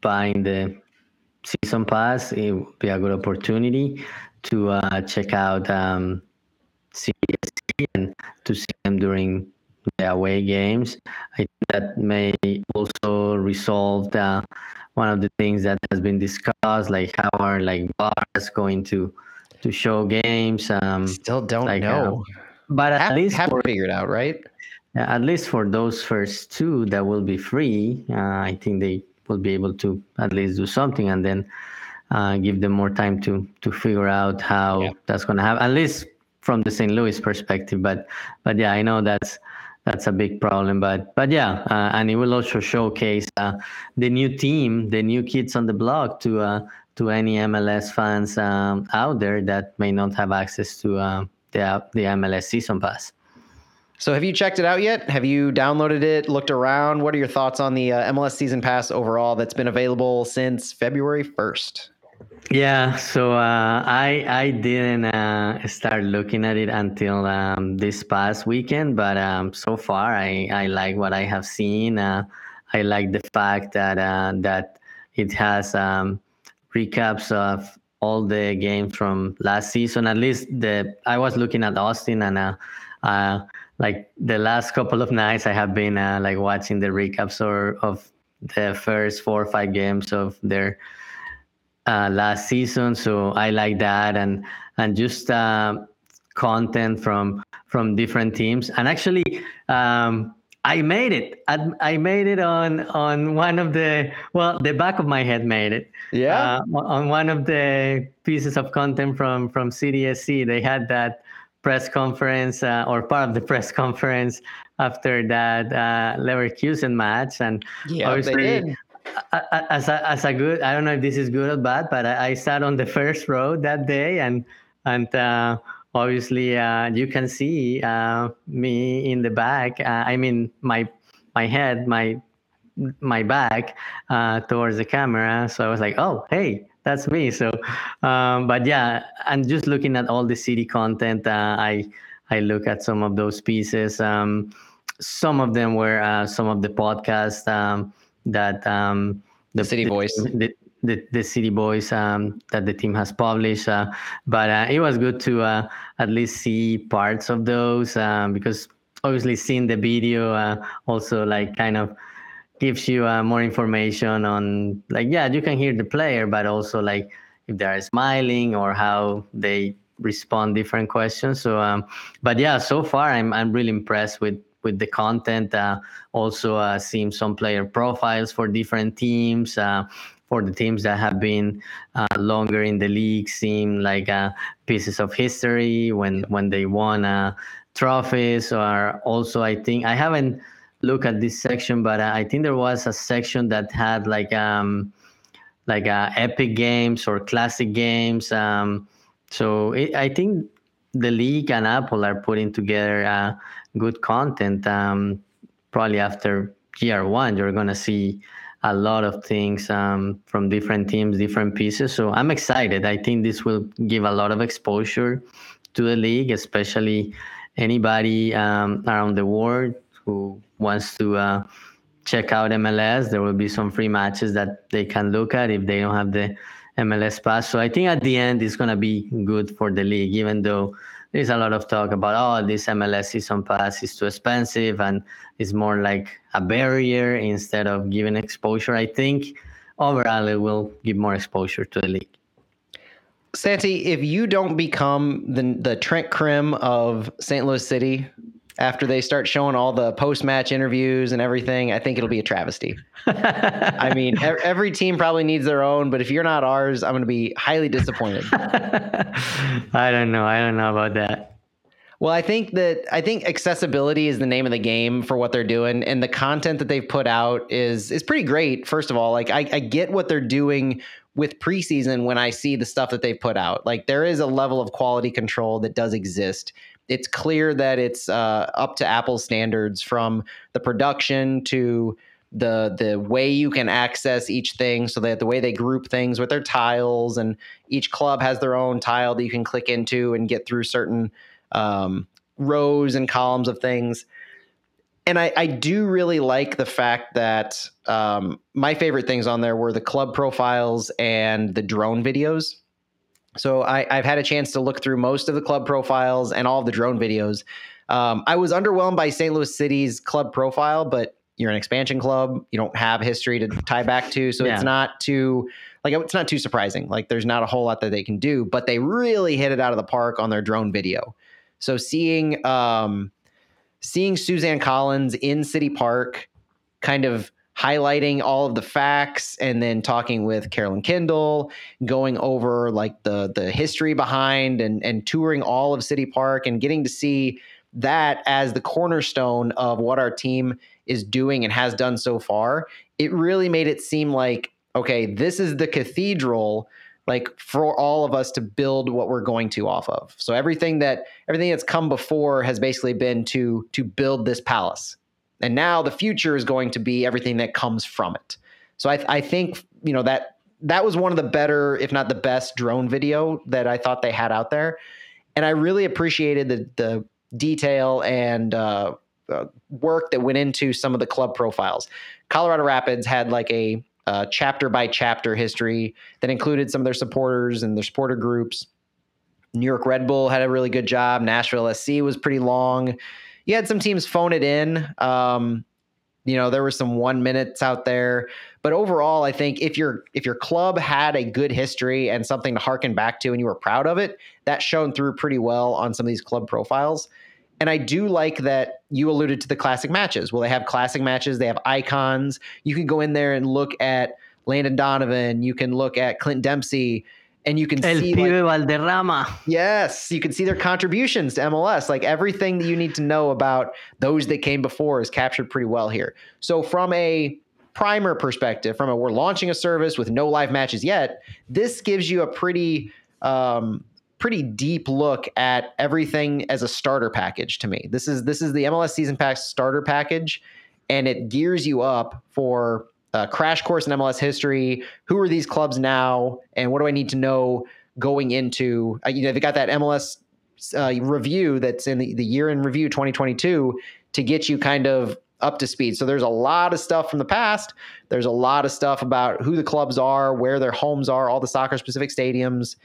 buying the season pass, it would be a good opportunity to uh, check out um, and to see them during the away games. I think that may also resolve the, one of the things that has been discussed, like how are like bars going to to show games. Um, Still don't like, know. Uh, but at have, least have for, figured out, right? at least for those first two that will be free, uh, I think they will be able to at least do something and then uh, give them more time to to figure out how Yeah. that's going to happen. At least from the St. Louis perspective, but but yeah, I know that's that's a big problem. But but yeah, uh, and it will also showcase uh, the new team, the new kids on the block to uh, to any MLS fans um, out there that may not have access to uh, the the MLS season pass. So, have you checked it out yet? Have you downloaded it, looked around? What are your thoughts on the uh, MLS season pass overall that's been available since February 1st? Yeah, so uh, I I didn't uh, start looking at it until um, this past weekend, but um, so far I, I like what I have seen. Uh, I like the fact that uh, that it has um, recaps of all the games from last season. At least the I was looking at Austin and uh, uh, like the last couple of nights I have been like watching the recaps or of the first four or five games of their uh, last season. So I like that and and just uh, content from from different teams. And actually, um, I made it. I, I made it on on one of the well, the back of my head made it. Yeah. Uh, on one of the pieces of content from from City SC, they had that press conference uh, or part of the press conference after that uh, Leverkusen match, and yeah, they obviously, did. a- a- as a, as a good i don't know if this is good or bad but i, I sat on the first row that day and and uh, obviously uh, you can see uh, me in the back uh, i mean my my head my my back uh, towards the camera. So i was like oh hey that's me. So um, but yeah and just looking at all the city content uh, i i look at some of those pieces. Um, some of them were some of the podcasts um, that um, The City Voice. the, the, the City Boys um, that the team has published. Uh, but uh, it was good to uh, at least see parts of those um, because obviously seeing the video uh, also like kind of gives you uh, more information on like yeah you can hear the player but also like if they are smiling or how they respond different questions so um but yeah so far i'm i'm really impressed with with the content uh, also uh, seeing some player profiles for different teams uh, for the teams that have been uh, longer in the league seem like uh, pieces of history when when they won uh, trophies or also i think i haven't looked at this section but uh, i think there was a section that had like um like uh, epic games or classic games um so it, i think the league and apple are putting together uh, good content um probably after year one you're gonna see a lot of things um, from different teams, different pieces. So I'm excited. I think this will give a lot of exposure to the league, especially anybody um, around the world who wants to uh, check out MLS. There will be some free matches that they can look at if they don't have the MLS pass. So I think at the end it's going to be good for the league, even though there's a lot of talk about oh this MLS season pass is too expensive and it's more like a barrier instead of giving exposure. I think overall it will give more exposure to the league. Santi, if you don't become the the Trent Krim of St. Louis City after they start showing all the post match interviews and everything, I think it'll be a travesty. I mean, every team probably needs their own, but if you're not ours, I'm going to be highly disappointed. I don't know. I don't know about that. Well, I think that I think accessibility is the name of the game for what they're doing, and the content that they've put out is is pretty great. First of all, like I, I get what they're doing with preseason when I see the stuff that they've put out. Like there is a level of quality control that does exist. It's clear that it's uh, up to Apple standards from the production to the the way you can access each thing so that the way they group things with their tiles and each club has their own tile that you can click into and get through certain um, rows and columns of things and I, I, do really like the fact that um, my favorite things on there were the club profiles and the drone videos. So I, have had a chance to look through most of the club profiles and all of the drone videos. Um, I was underwhelmed by St. Louis City's club profile, but you're an expansion club. You don't have history to tie back to, so yeah. it's not too like it's not too surprising. Like there's not a whole lot that they can do, but they really hit it out of the park on their drone video. So seeing um, seeing Suzanne Collins in City Park, kind of highlighting all of the facts and then talking with Carolyn Kindle, going over like the the history behind and and touring all of City Park and getting to see that as the cornerstone of what our team is doing and has done so far. It really made it seem like okay, this is the cathedral like for all of us to build what we're going to off of. So everything that everything that's come before has basically been to to build this palace. And now the future is going to be everything that comes from it. So I, I think you know that that was one of the better, if not the best, drone video that I thought they had out there, and I really appreciated the the detail and uh, uh, work that went into some of the club profiles. Colorado Rapids had like a uh, chapter by chapter history that included some of their supporters and their supporter groups. New York Red Bull had a really good job. Nashville SC was pretty long. You had some teams phone it in. Um, you know, there were some one minutes out there, but overall, I think if your if your club had a good history and something to harken back to, and you were proud of it, that shone through pretty well on some of these club profiles. And I do like that you alluded to the classic matches. Well, they have classic matches, they have icons. You can go in there and look at Landon Donovan, you can look at Clint Dempsey, and you can El see Pibe like, Valderrama. Yes, you can see their contributions to MLS. Like everything that you need to know about those that came before is captured pretty well here. So from a primer perspective, from a we're launching a service with no live matches yet, this gives you a pretty um, pretty deep look at everything as a starter package to me. This is this is the MLS season pass starter package, and it gears you up for a crash course in MLS history. Who are these clubs now, and what do I need to know going into? Uh, you know, they got that MLS uh, review that's in the, the year in review 2022 to get you kind of up to speed. So there's a lot of stuff from the past. There's a lot of stuff about who the clubs are, where their homes are, all the soccer specific stadiums.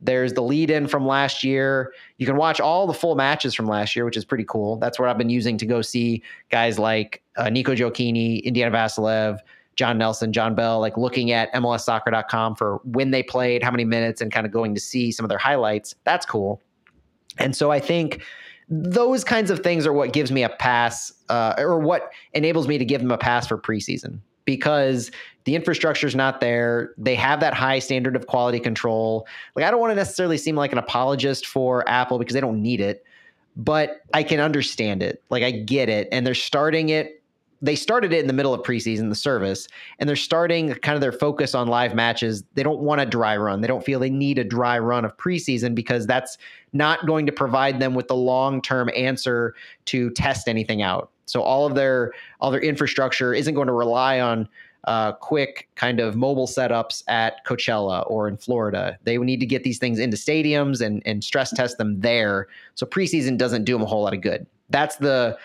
There's the lead in from last year. You can watch all the full matches from last year, which is pretty cool. That's what I've been using to go see guys like uh, Nico Gioacchini, Indiana Vassilev, John Nelson, John Bell, like looking at MLSsoccer.com for when they played, how many minutes, and kind of going to see some of their highlights. That's cool. And so I think those kinds of things are what gives me a pass, uh, or what enables me to give them a pass for preseason because the infrastructure is not there. They have that high standard of quality control. Like I don't want to necessarily seem like an apologist for Apple because they don't need it, but I can understand it. Like I get it, and they're starting it. They started it in the middle of preseason, the service, and they're starting kind of their focus on live matches. They don't want a dry run. They don't feel they need a dry run of preseason because that's not going to provide them with the long term answer to test anything out. So all of their all their infrastructure isn't going to rely on uh, quick kind of mobile setups at Coachella or in Florida. They need to get these things into stadiums and and stress test them there. So preseason doesn't do them a whole lot of good. That's the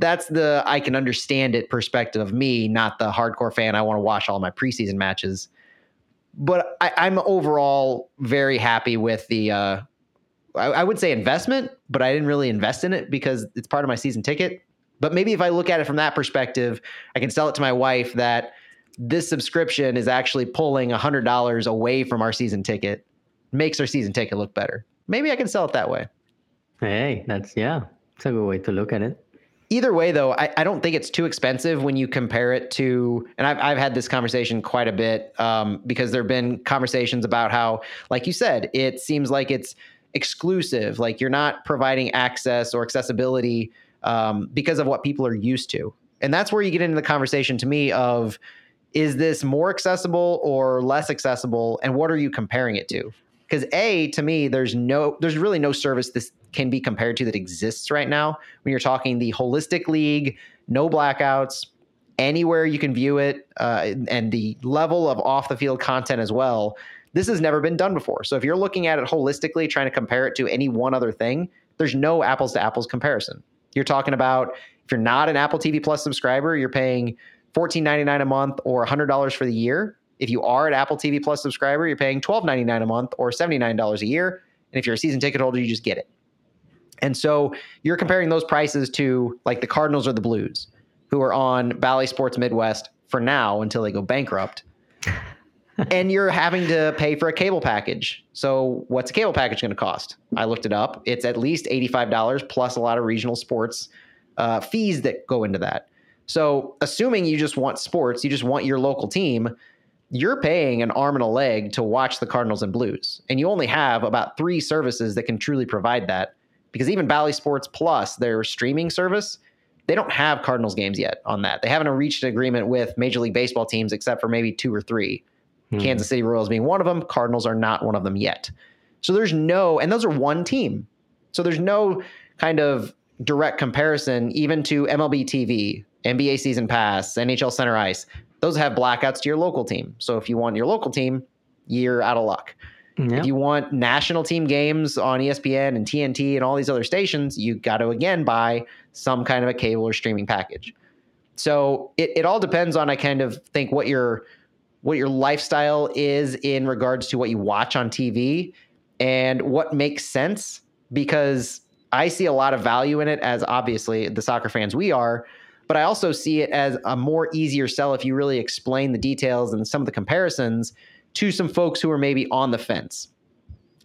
that's the I can understand it perspective of me, not the hardcore fan. I want to watch all my preseason matches. But I, I'm overall very happy with the uh, I, I would say investment, but I didn't really invest in it because it's part of my season ticket. But maybe if I look at it from that perspective, I can sell it to my wife that this subscription is actually pulling $100 away from our season ticket, makes our season ticket look better. Maybe I can sell it that way. Hey, that's, yeah, it's a good way to look at it. Either way, though, I, I don't think it's too expensive when you compare it to, and I've, I've had this conversation quite a bit um, because there have been conversations about how, like you said, it seems like it's exclusive. Like you're not providing access or accessibility um, because of what people are used to. And that's where you get into the conversation to me of is this more accessible or less accessible and what are you comparing it to? Because A, to me, there's no there's really no service this can be compared to that exists right now when you're talking the holistic league, no blackouts, anywhere you can view it, uh, and the level of off the field content as well. This has never been done before. So if you're looking at it holistically, trying to compare it to any one other thing, there's no apples to apples comparison. You're talking about if you're not an Apple TV Plus subscriber, you're paying $14.99 a month or $100 for the year. If you are an Apple TV Plus subscriber, you're paying $12.99 a month or $79 a year. And if you're a season ticket holder, you just get it. And so you're comparing those prices to like the Cardinals or the Blues, who are on Bally Sports Midwest for now until they go bankrupt. and you're having to pay for a cable package. So, what's a cable package going to cost? I looked it up. It's at least $85 plus a lot of regional sports uh, fees that go into that. So, assuming you just want sports, you just want your local team, you're paying an arm and a leg to watch the Cardinals and Blues. And you only have about three services that can truly provide that. Because even Bally Sports Plus, their streaming service, they don't have Cardinals games yet on that. They haven't reached an agreement with Major League Baseball teams except for maybe two or three. Hmm. Kansas City Royals being one of them. Cardinals are not one of them yet. So there's no, and those are one team. So there's no kind of direct comparison even to MLB TV, NBA season pass, NHL center ice. Those have blackouts to your local team. So if you want your local team, you're out of luck. Yep. If you want national team games on ESPN and TNT and all these other stations, you got to again buy some kind of a cable or streaming package. So it, it all depends on I kind of think what your what your lifestyle is in regards to what you watch on TV and what makes sense because I see a lot of value in it as obviously the soccer fans we are, but I also see it as a more easier sell if you really explain the details and some of the comparisons to some folks who are maybe on the fence.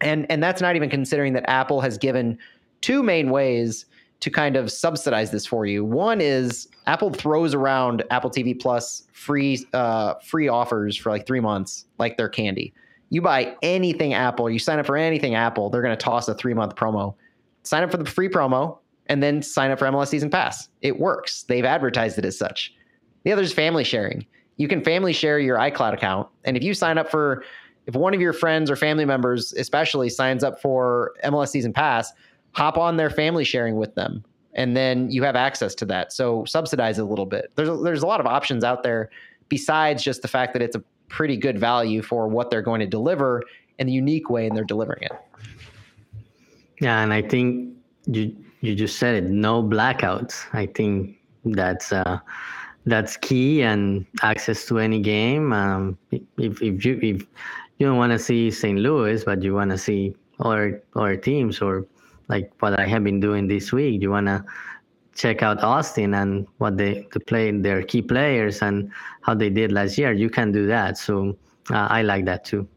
And and that's not even considering that Apple has given two main ways to kind of subsidize this for you. One is Apple throws around Apple TV Plus free uh, free offers for like three months, like they're candy. You buy anything Apple, you sign up for anything Apple, they're going to toss a three month promo. Sign up for the free promo and then sign up for MLS Season Pass. It works. They've advertised it as such. The other is family sharing. You can family share your iCloud account, and if you sign up for, if one of your friends or family members, especially, signs up for MLS Season Pass, hop on their family sharing with them and then you have access to that so subsidize it a little bit there's a, there's a lot of options out there besides just the fact that it's a pretty good value for what they're going to deliver and the unique way and they're delivering it yeah and i think you you just said it no blackouts i think that's uh that's key and access to any game um if, if you if you don't want to see st louis but you want to see other other teams or like what I have been doing this week. You wanna check out Austin and what they to play their key players and how they did last year. You can do that. So uh, I like that too.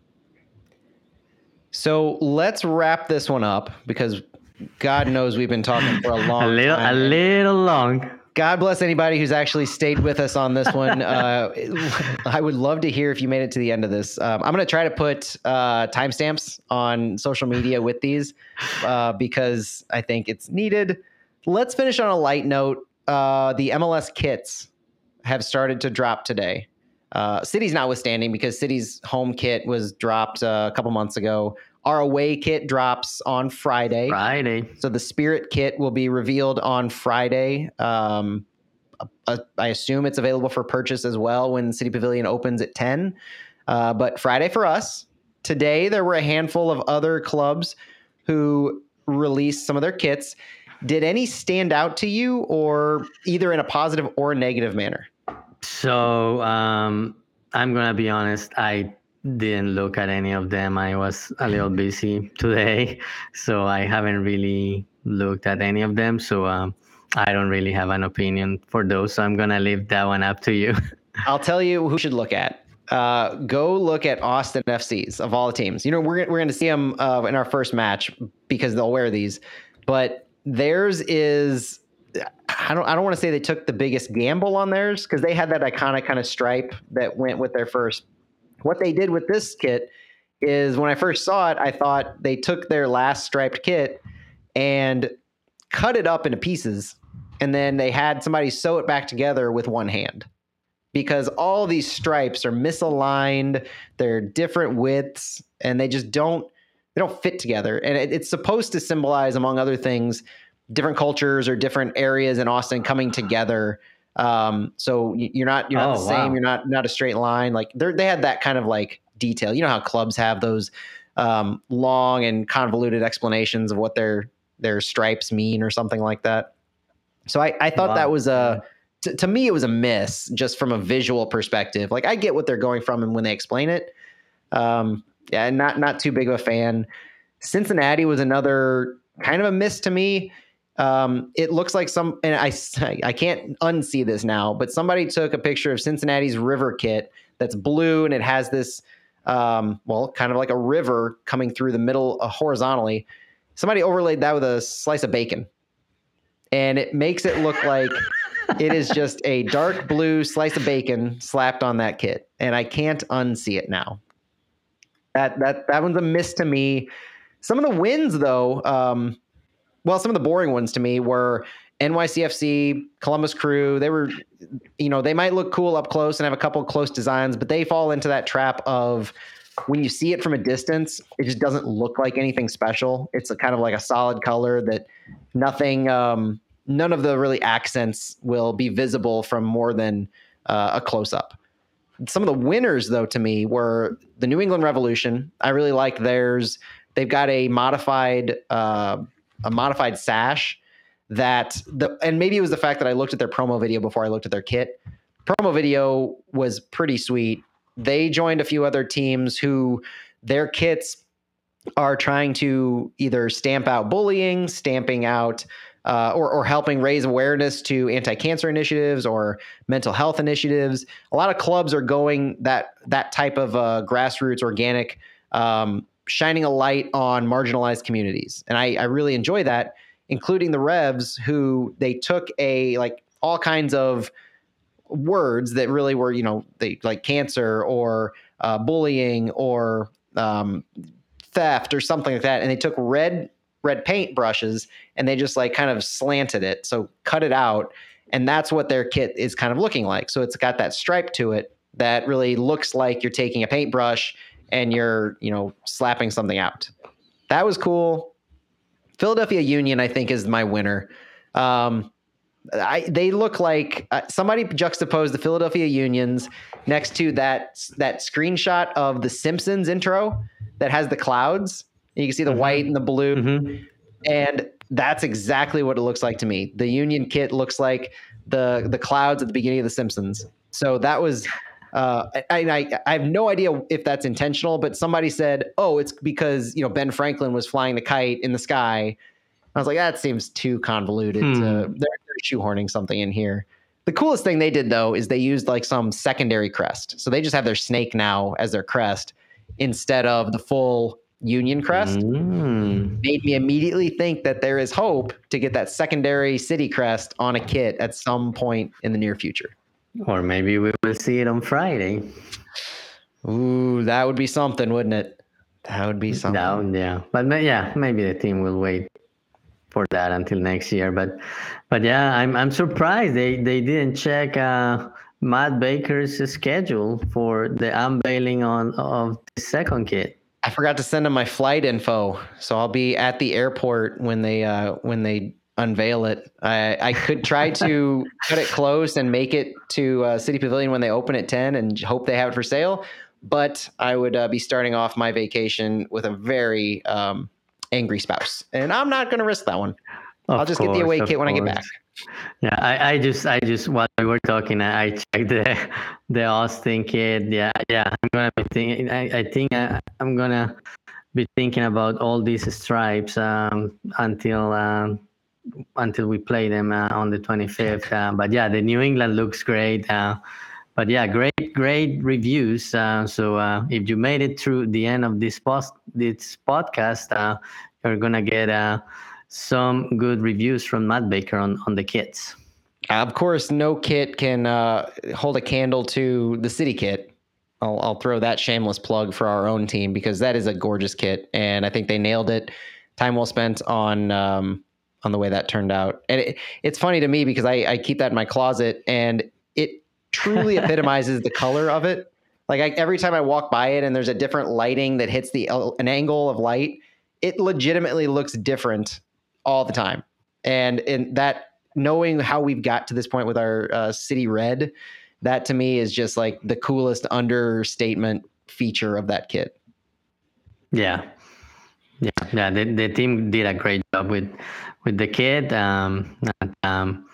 So let's wrap this one up because God knows we've been talking for a long a little, time. A little long. God bless anybody who's actually stayed with us on this one. Uh, I would love to hear if you made it to the end of this. Um, I'm going to try to put uh, timestamps on social media with these uh, because I think it's needed. Let's finish on a light note. Uh, the MLS kits have started to drop today. Uh, City's notwithstanding because City's home kit was dropped uh, a couple months ago. Our away kit drops on Friday. Friday. So the Spirit kit will be revealed on Friday. Um, uh, I assume it's available for purchase as well when City Pavilion opens at 10. Uh, but Friday for us. Today, there were a handful of other clubs who released some of their kits. Did any stand out to you, or either in a positive or negative manner? So um, I'm gonna be honest. I didn't look at any of them. I was a little busy today, so I haven't really looked at any of them. So um, I don't really have an opinion for those. So I'm gonna leave that one up to you. I'll tell you who should look at. Uh, go look at Austin FCs of all the teams. You know we're we're to see them uh, in our first match because they'll wear these, but theirs is. I don't. I don't want to say they took the biggest gamble on theirs because they had that iconic kind of stripe that went with their first what they did with this kit is when I first saw it, I thought they took their last striped kit and cut it up into pieces, and then they had somebody sew it back together with one hand because all these stripes are misaligned, they're different widths, and they just don't they don't fit together. And it, it's supposed to symbolize, among other things, different cultures or different areas in Austin coming together. Um, so you're not you're not Oh, the same. wow. You're not not a straight line. Like they they had that kind of like detail. You know how clubs have those um, long and convoluted explanations of what their their stripes mean or something like that. So I, I thought Wow. that was a to, to me it was a miss just from a visual perspective. Like I get what they're going from and when they explain it. Um, yeah, not not too big of a fan. Cincinnati was another kind of a miss to me. Um, it looks like some, and I I can't unsee this now, but somebody took a picture of Cincinnati's river kit that's blue and it has this, um, well, kind of like a river coming through the middle uh, horizontally. Somebody overlaid that with a slice of bacon, and it makes it look like it is just a dark blue slice of bacon slapped on that kit, and I can't unsee it now. That that that one's a miss to me. Some of the wins, though, um, well, some of the boring ones to me were NYCFC, Columbus Crew. They were, you know, they might look cool up close and have a couple close designs, but they fall into that trap of when you see it from a distance, it just doesn't look like anything special. It's a kind of like a solid color that nothing, um, none of the really accents will be visible from more than uh, a close up. Some of the winners, though, to me were the New England Revolution. I really like theirs. They've got a modified, uh, a modified sash that the, and maybe it was the fact that I looked at their promo video before I looked at their kit. Promo video was pretty sweet. They joined a few other teams who their kits are trying to either stamp out bullying, stamping out uh, or, or helping raise awareness to anti-cancer initiatives or mental health initiatives. A lot of clubs are going that that type of uh, grassroots organic, um, shining a light on marginalized communities, and I, I really enjoy that. Including the Revs, who they took a like all kinds of words that really were you know they like cancer or uh, bullying or um, theft or something like that, and they took red red paint brushes and they just like kind of slanted it, so cut it out, and that's what their kit is kind of looking like. So it's got that stripe to it that really looks like you're taking a paintbrush and you're you know slapping something out. That was cool. Philadelphia Union, I think, is my winner. Um, I, they look like uh, somebody juxtaposed the Philadelphia Unions next to that that screenshot of the Simpsons intro that has the clouds. You can see the Mhm. white and the blue, Mhm. and that's exactly what it looks like to me. The Union kit looks like the the clouds at the beginning of the Simpsons. So that was. Uh, I, I I have no idea if that's intentional, but somebody said, "Oh, it's because you know Ben Franklin was flying the kite in the sky." I was like, "That seems too convoluted." To, Hmm. they're, they're shoehorning something in here. The coolest thing they did though is they used like some secondary crest, so they just have their snake now as their crest instead of the full Union crest. Mm. Made me immediately think that there is hope to get that secondary city crest on a kit at some point in the near future. Or maybe we will see it on Friday. Ooh, that would be something, wouldn't it? That would be something. No, yeah, but yeah, maybe the team will wait for that until next year. But but yeah, I'm I'm surprised they they didn't check uh, Matt Baker's schedule for the unveiling on of the second kit. I forgot to send them my flight info, so I'll be at the airport when they uh, when they unveil it. I, I could try to cut it close and make it to uh, City Pavilion when they open at ten, and hope they have it for sale. But I would uh, be starting off my vacation with a very um, angry spouse, and I'm not going to risk that one. I'll Of just get the away kit when I get back. Yeah, I, I just I just while we were talking, I I checked the the Austin kit. Yeah, yeah, I'm gonna be thinking. I, I think I, I'm gonna be thinking about all these stripes um, until um, until we play them uh, on the 25th. Uh, but yeah, the New England looks great. Uh, but yeah, great great reviews. Uh, so uh, if you made it through the end of this post this podcast, uh, you're gonna get some good reviews from Matt Baker on on the kits. Of course, no kit can hold a candle to the city kit. I'll, I'll throw that shameless plug for our own team because that is a gorgeous kit, and I think they nailed it. Time well spent on um, on the way that turned out, and it, it's funny to me because I, I keep that in my closet, and it truly epitomizes the color of it. Like I, every time I walk by it, and there's a different lighting that hits the an angle of light, it legitimately looks different all the time, and in that knowing how we've got to this point with our uh, city red that to me is just like the coolest understatement feature of that kit. Yeah, yeah, yeah. The, the team did a great job with with the kid. Um, um,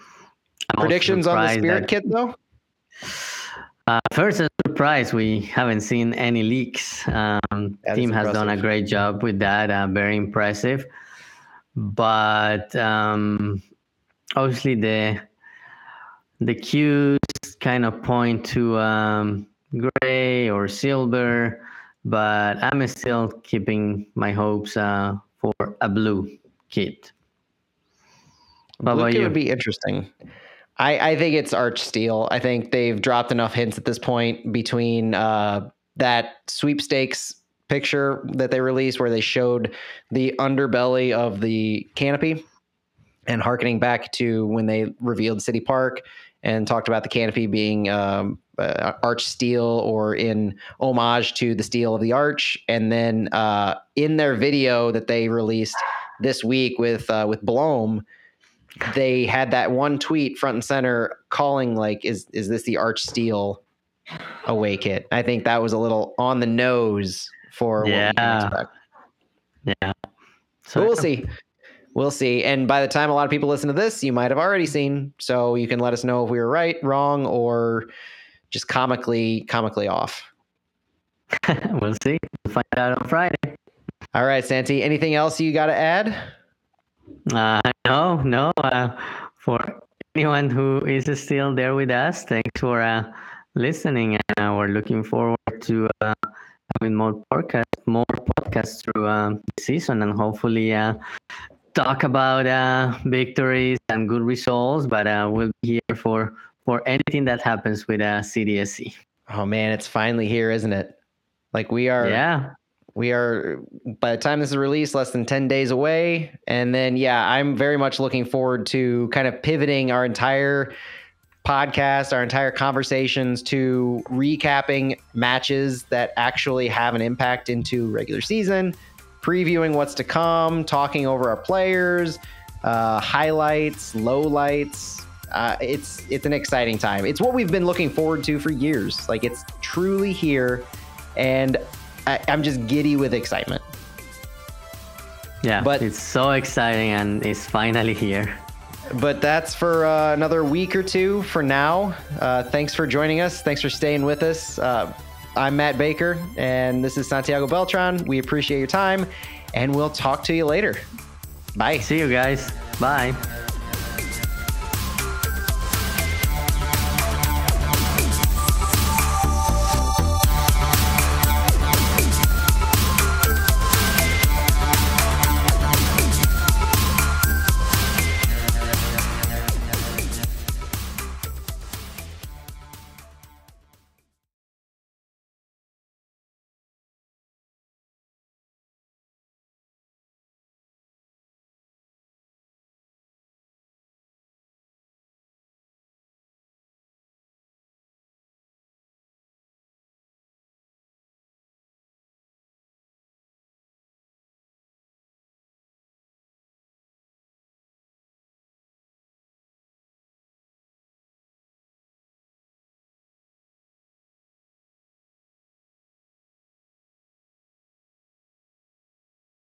Predictions on the spirit that, kit though. Uh, first, a surprise. We haven't seen any leaks. Um, team has done a great job with that. Uh, very impressive. But um, obviously, the the cues kind of point to um, gray or silver, but I'm still keeping my hopes uh, for a blue kit. What kit would be interesting. I, I think it's arch steel. I think they've dropped enough hints at this point between uh, that sweepstakes picture that they released where they showed the underbelly of the canopy and harkening back to when they revealed City Park and talked about the canopy being um, uh, arch steel or in homage to the steel of the arch. And then uh, in their video that they released this week with uh, with Blom, they had that one tweet front and center calling like, "Is is this the arch steel away kit?" I think that was a little on the nose for yeah. what we expect. Yeah. So but we'll see we'll see. And by the time a lot of people listen to this, you might have already seen. So you can let us know if we were right, wrong, or just comically, comically off. we'll see. We'll find out on Friday. All right, Santi. Anything else you got to add? Uh, no, no. Uh, for anyone who is still there with us, thanks for uh, listening. And uh, we're looking forward to uh, having more podcasts, more podcasts through the season, and hopefully uh, talk about uh, victories and good results, but uh, we'll be here for for anything that happens with uh, City SC. Oh man, it's finally here, isn't it? Like we are. Yeah. We are by the time this is released, less than ten days away, and then yeah, I'm very much looking forward to kind of pivoting our entire podcast, our entire conversations to recapping matches that actually have an impact into regular season, previewing what's to come, talking over our players, uh, highlights, lowlights. Uh, it's it's an exciting time. It's what we've been looking forward to for years. Like it's truly here, and I, I'm just giddy with excitement. Yeah, but it's so exciting, and it's finally here. But that's for uh, another week or two for now. Uh, thanks for joining us. Thanks for staying with us. Uh, I'm Matt Baker, and this is Santiago Beltran. We appreciate your time, and we'll talk to you later. Bye. See you guys. Bye.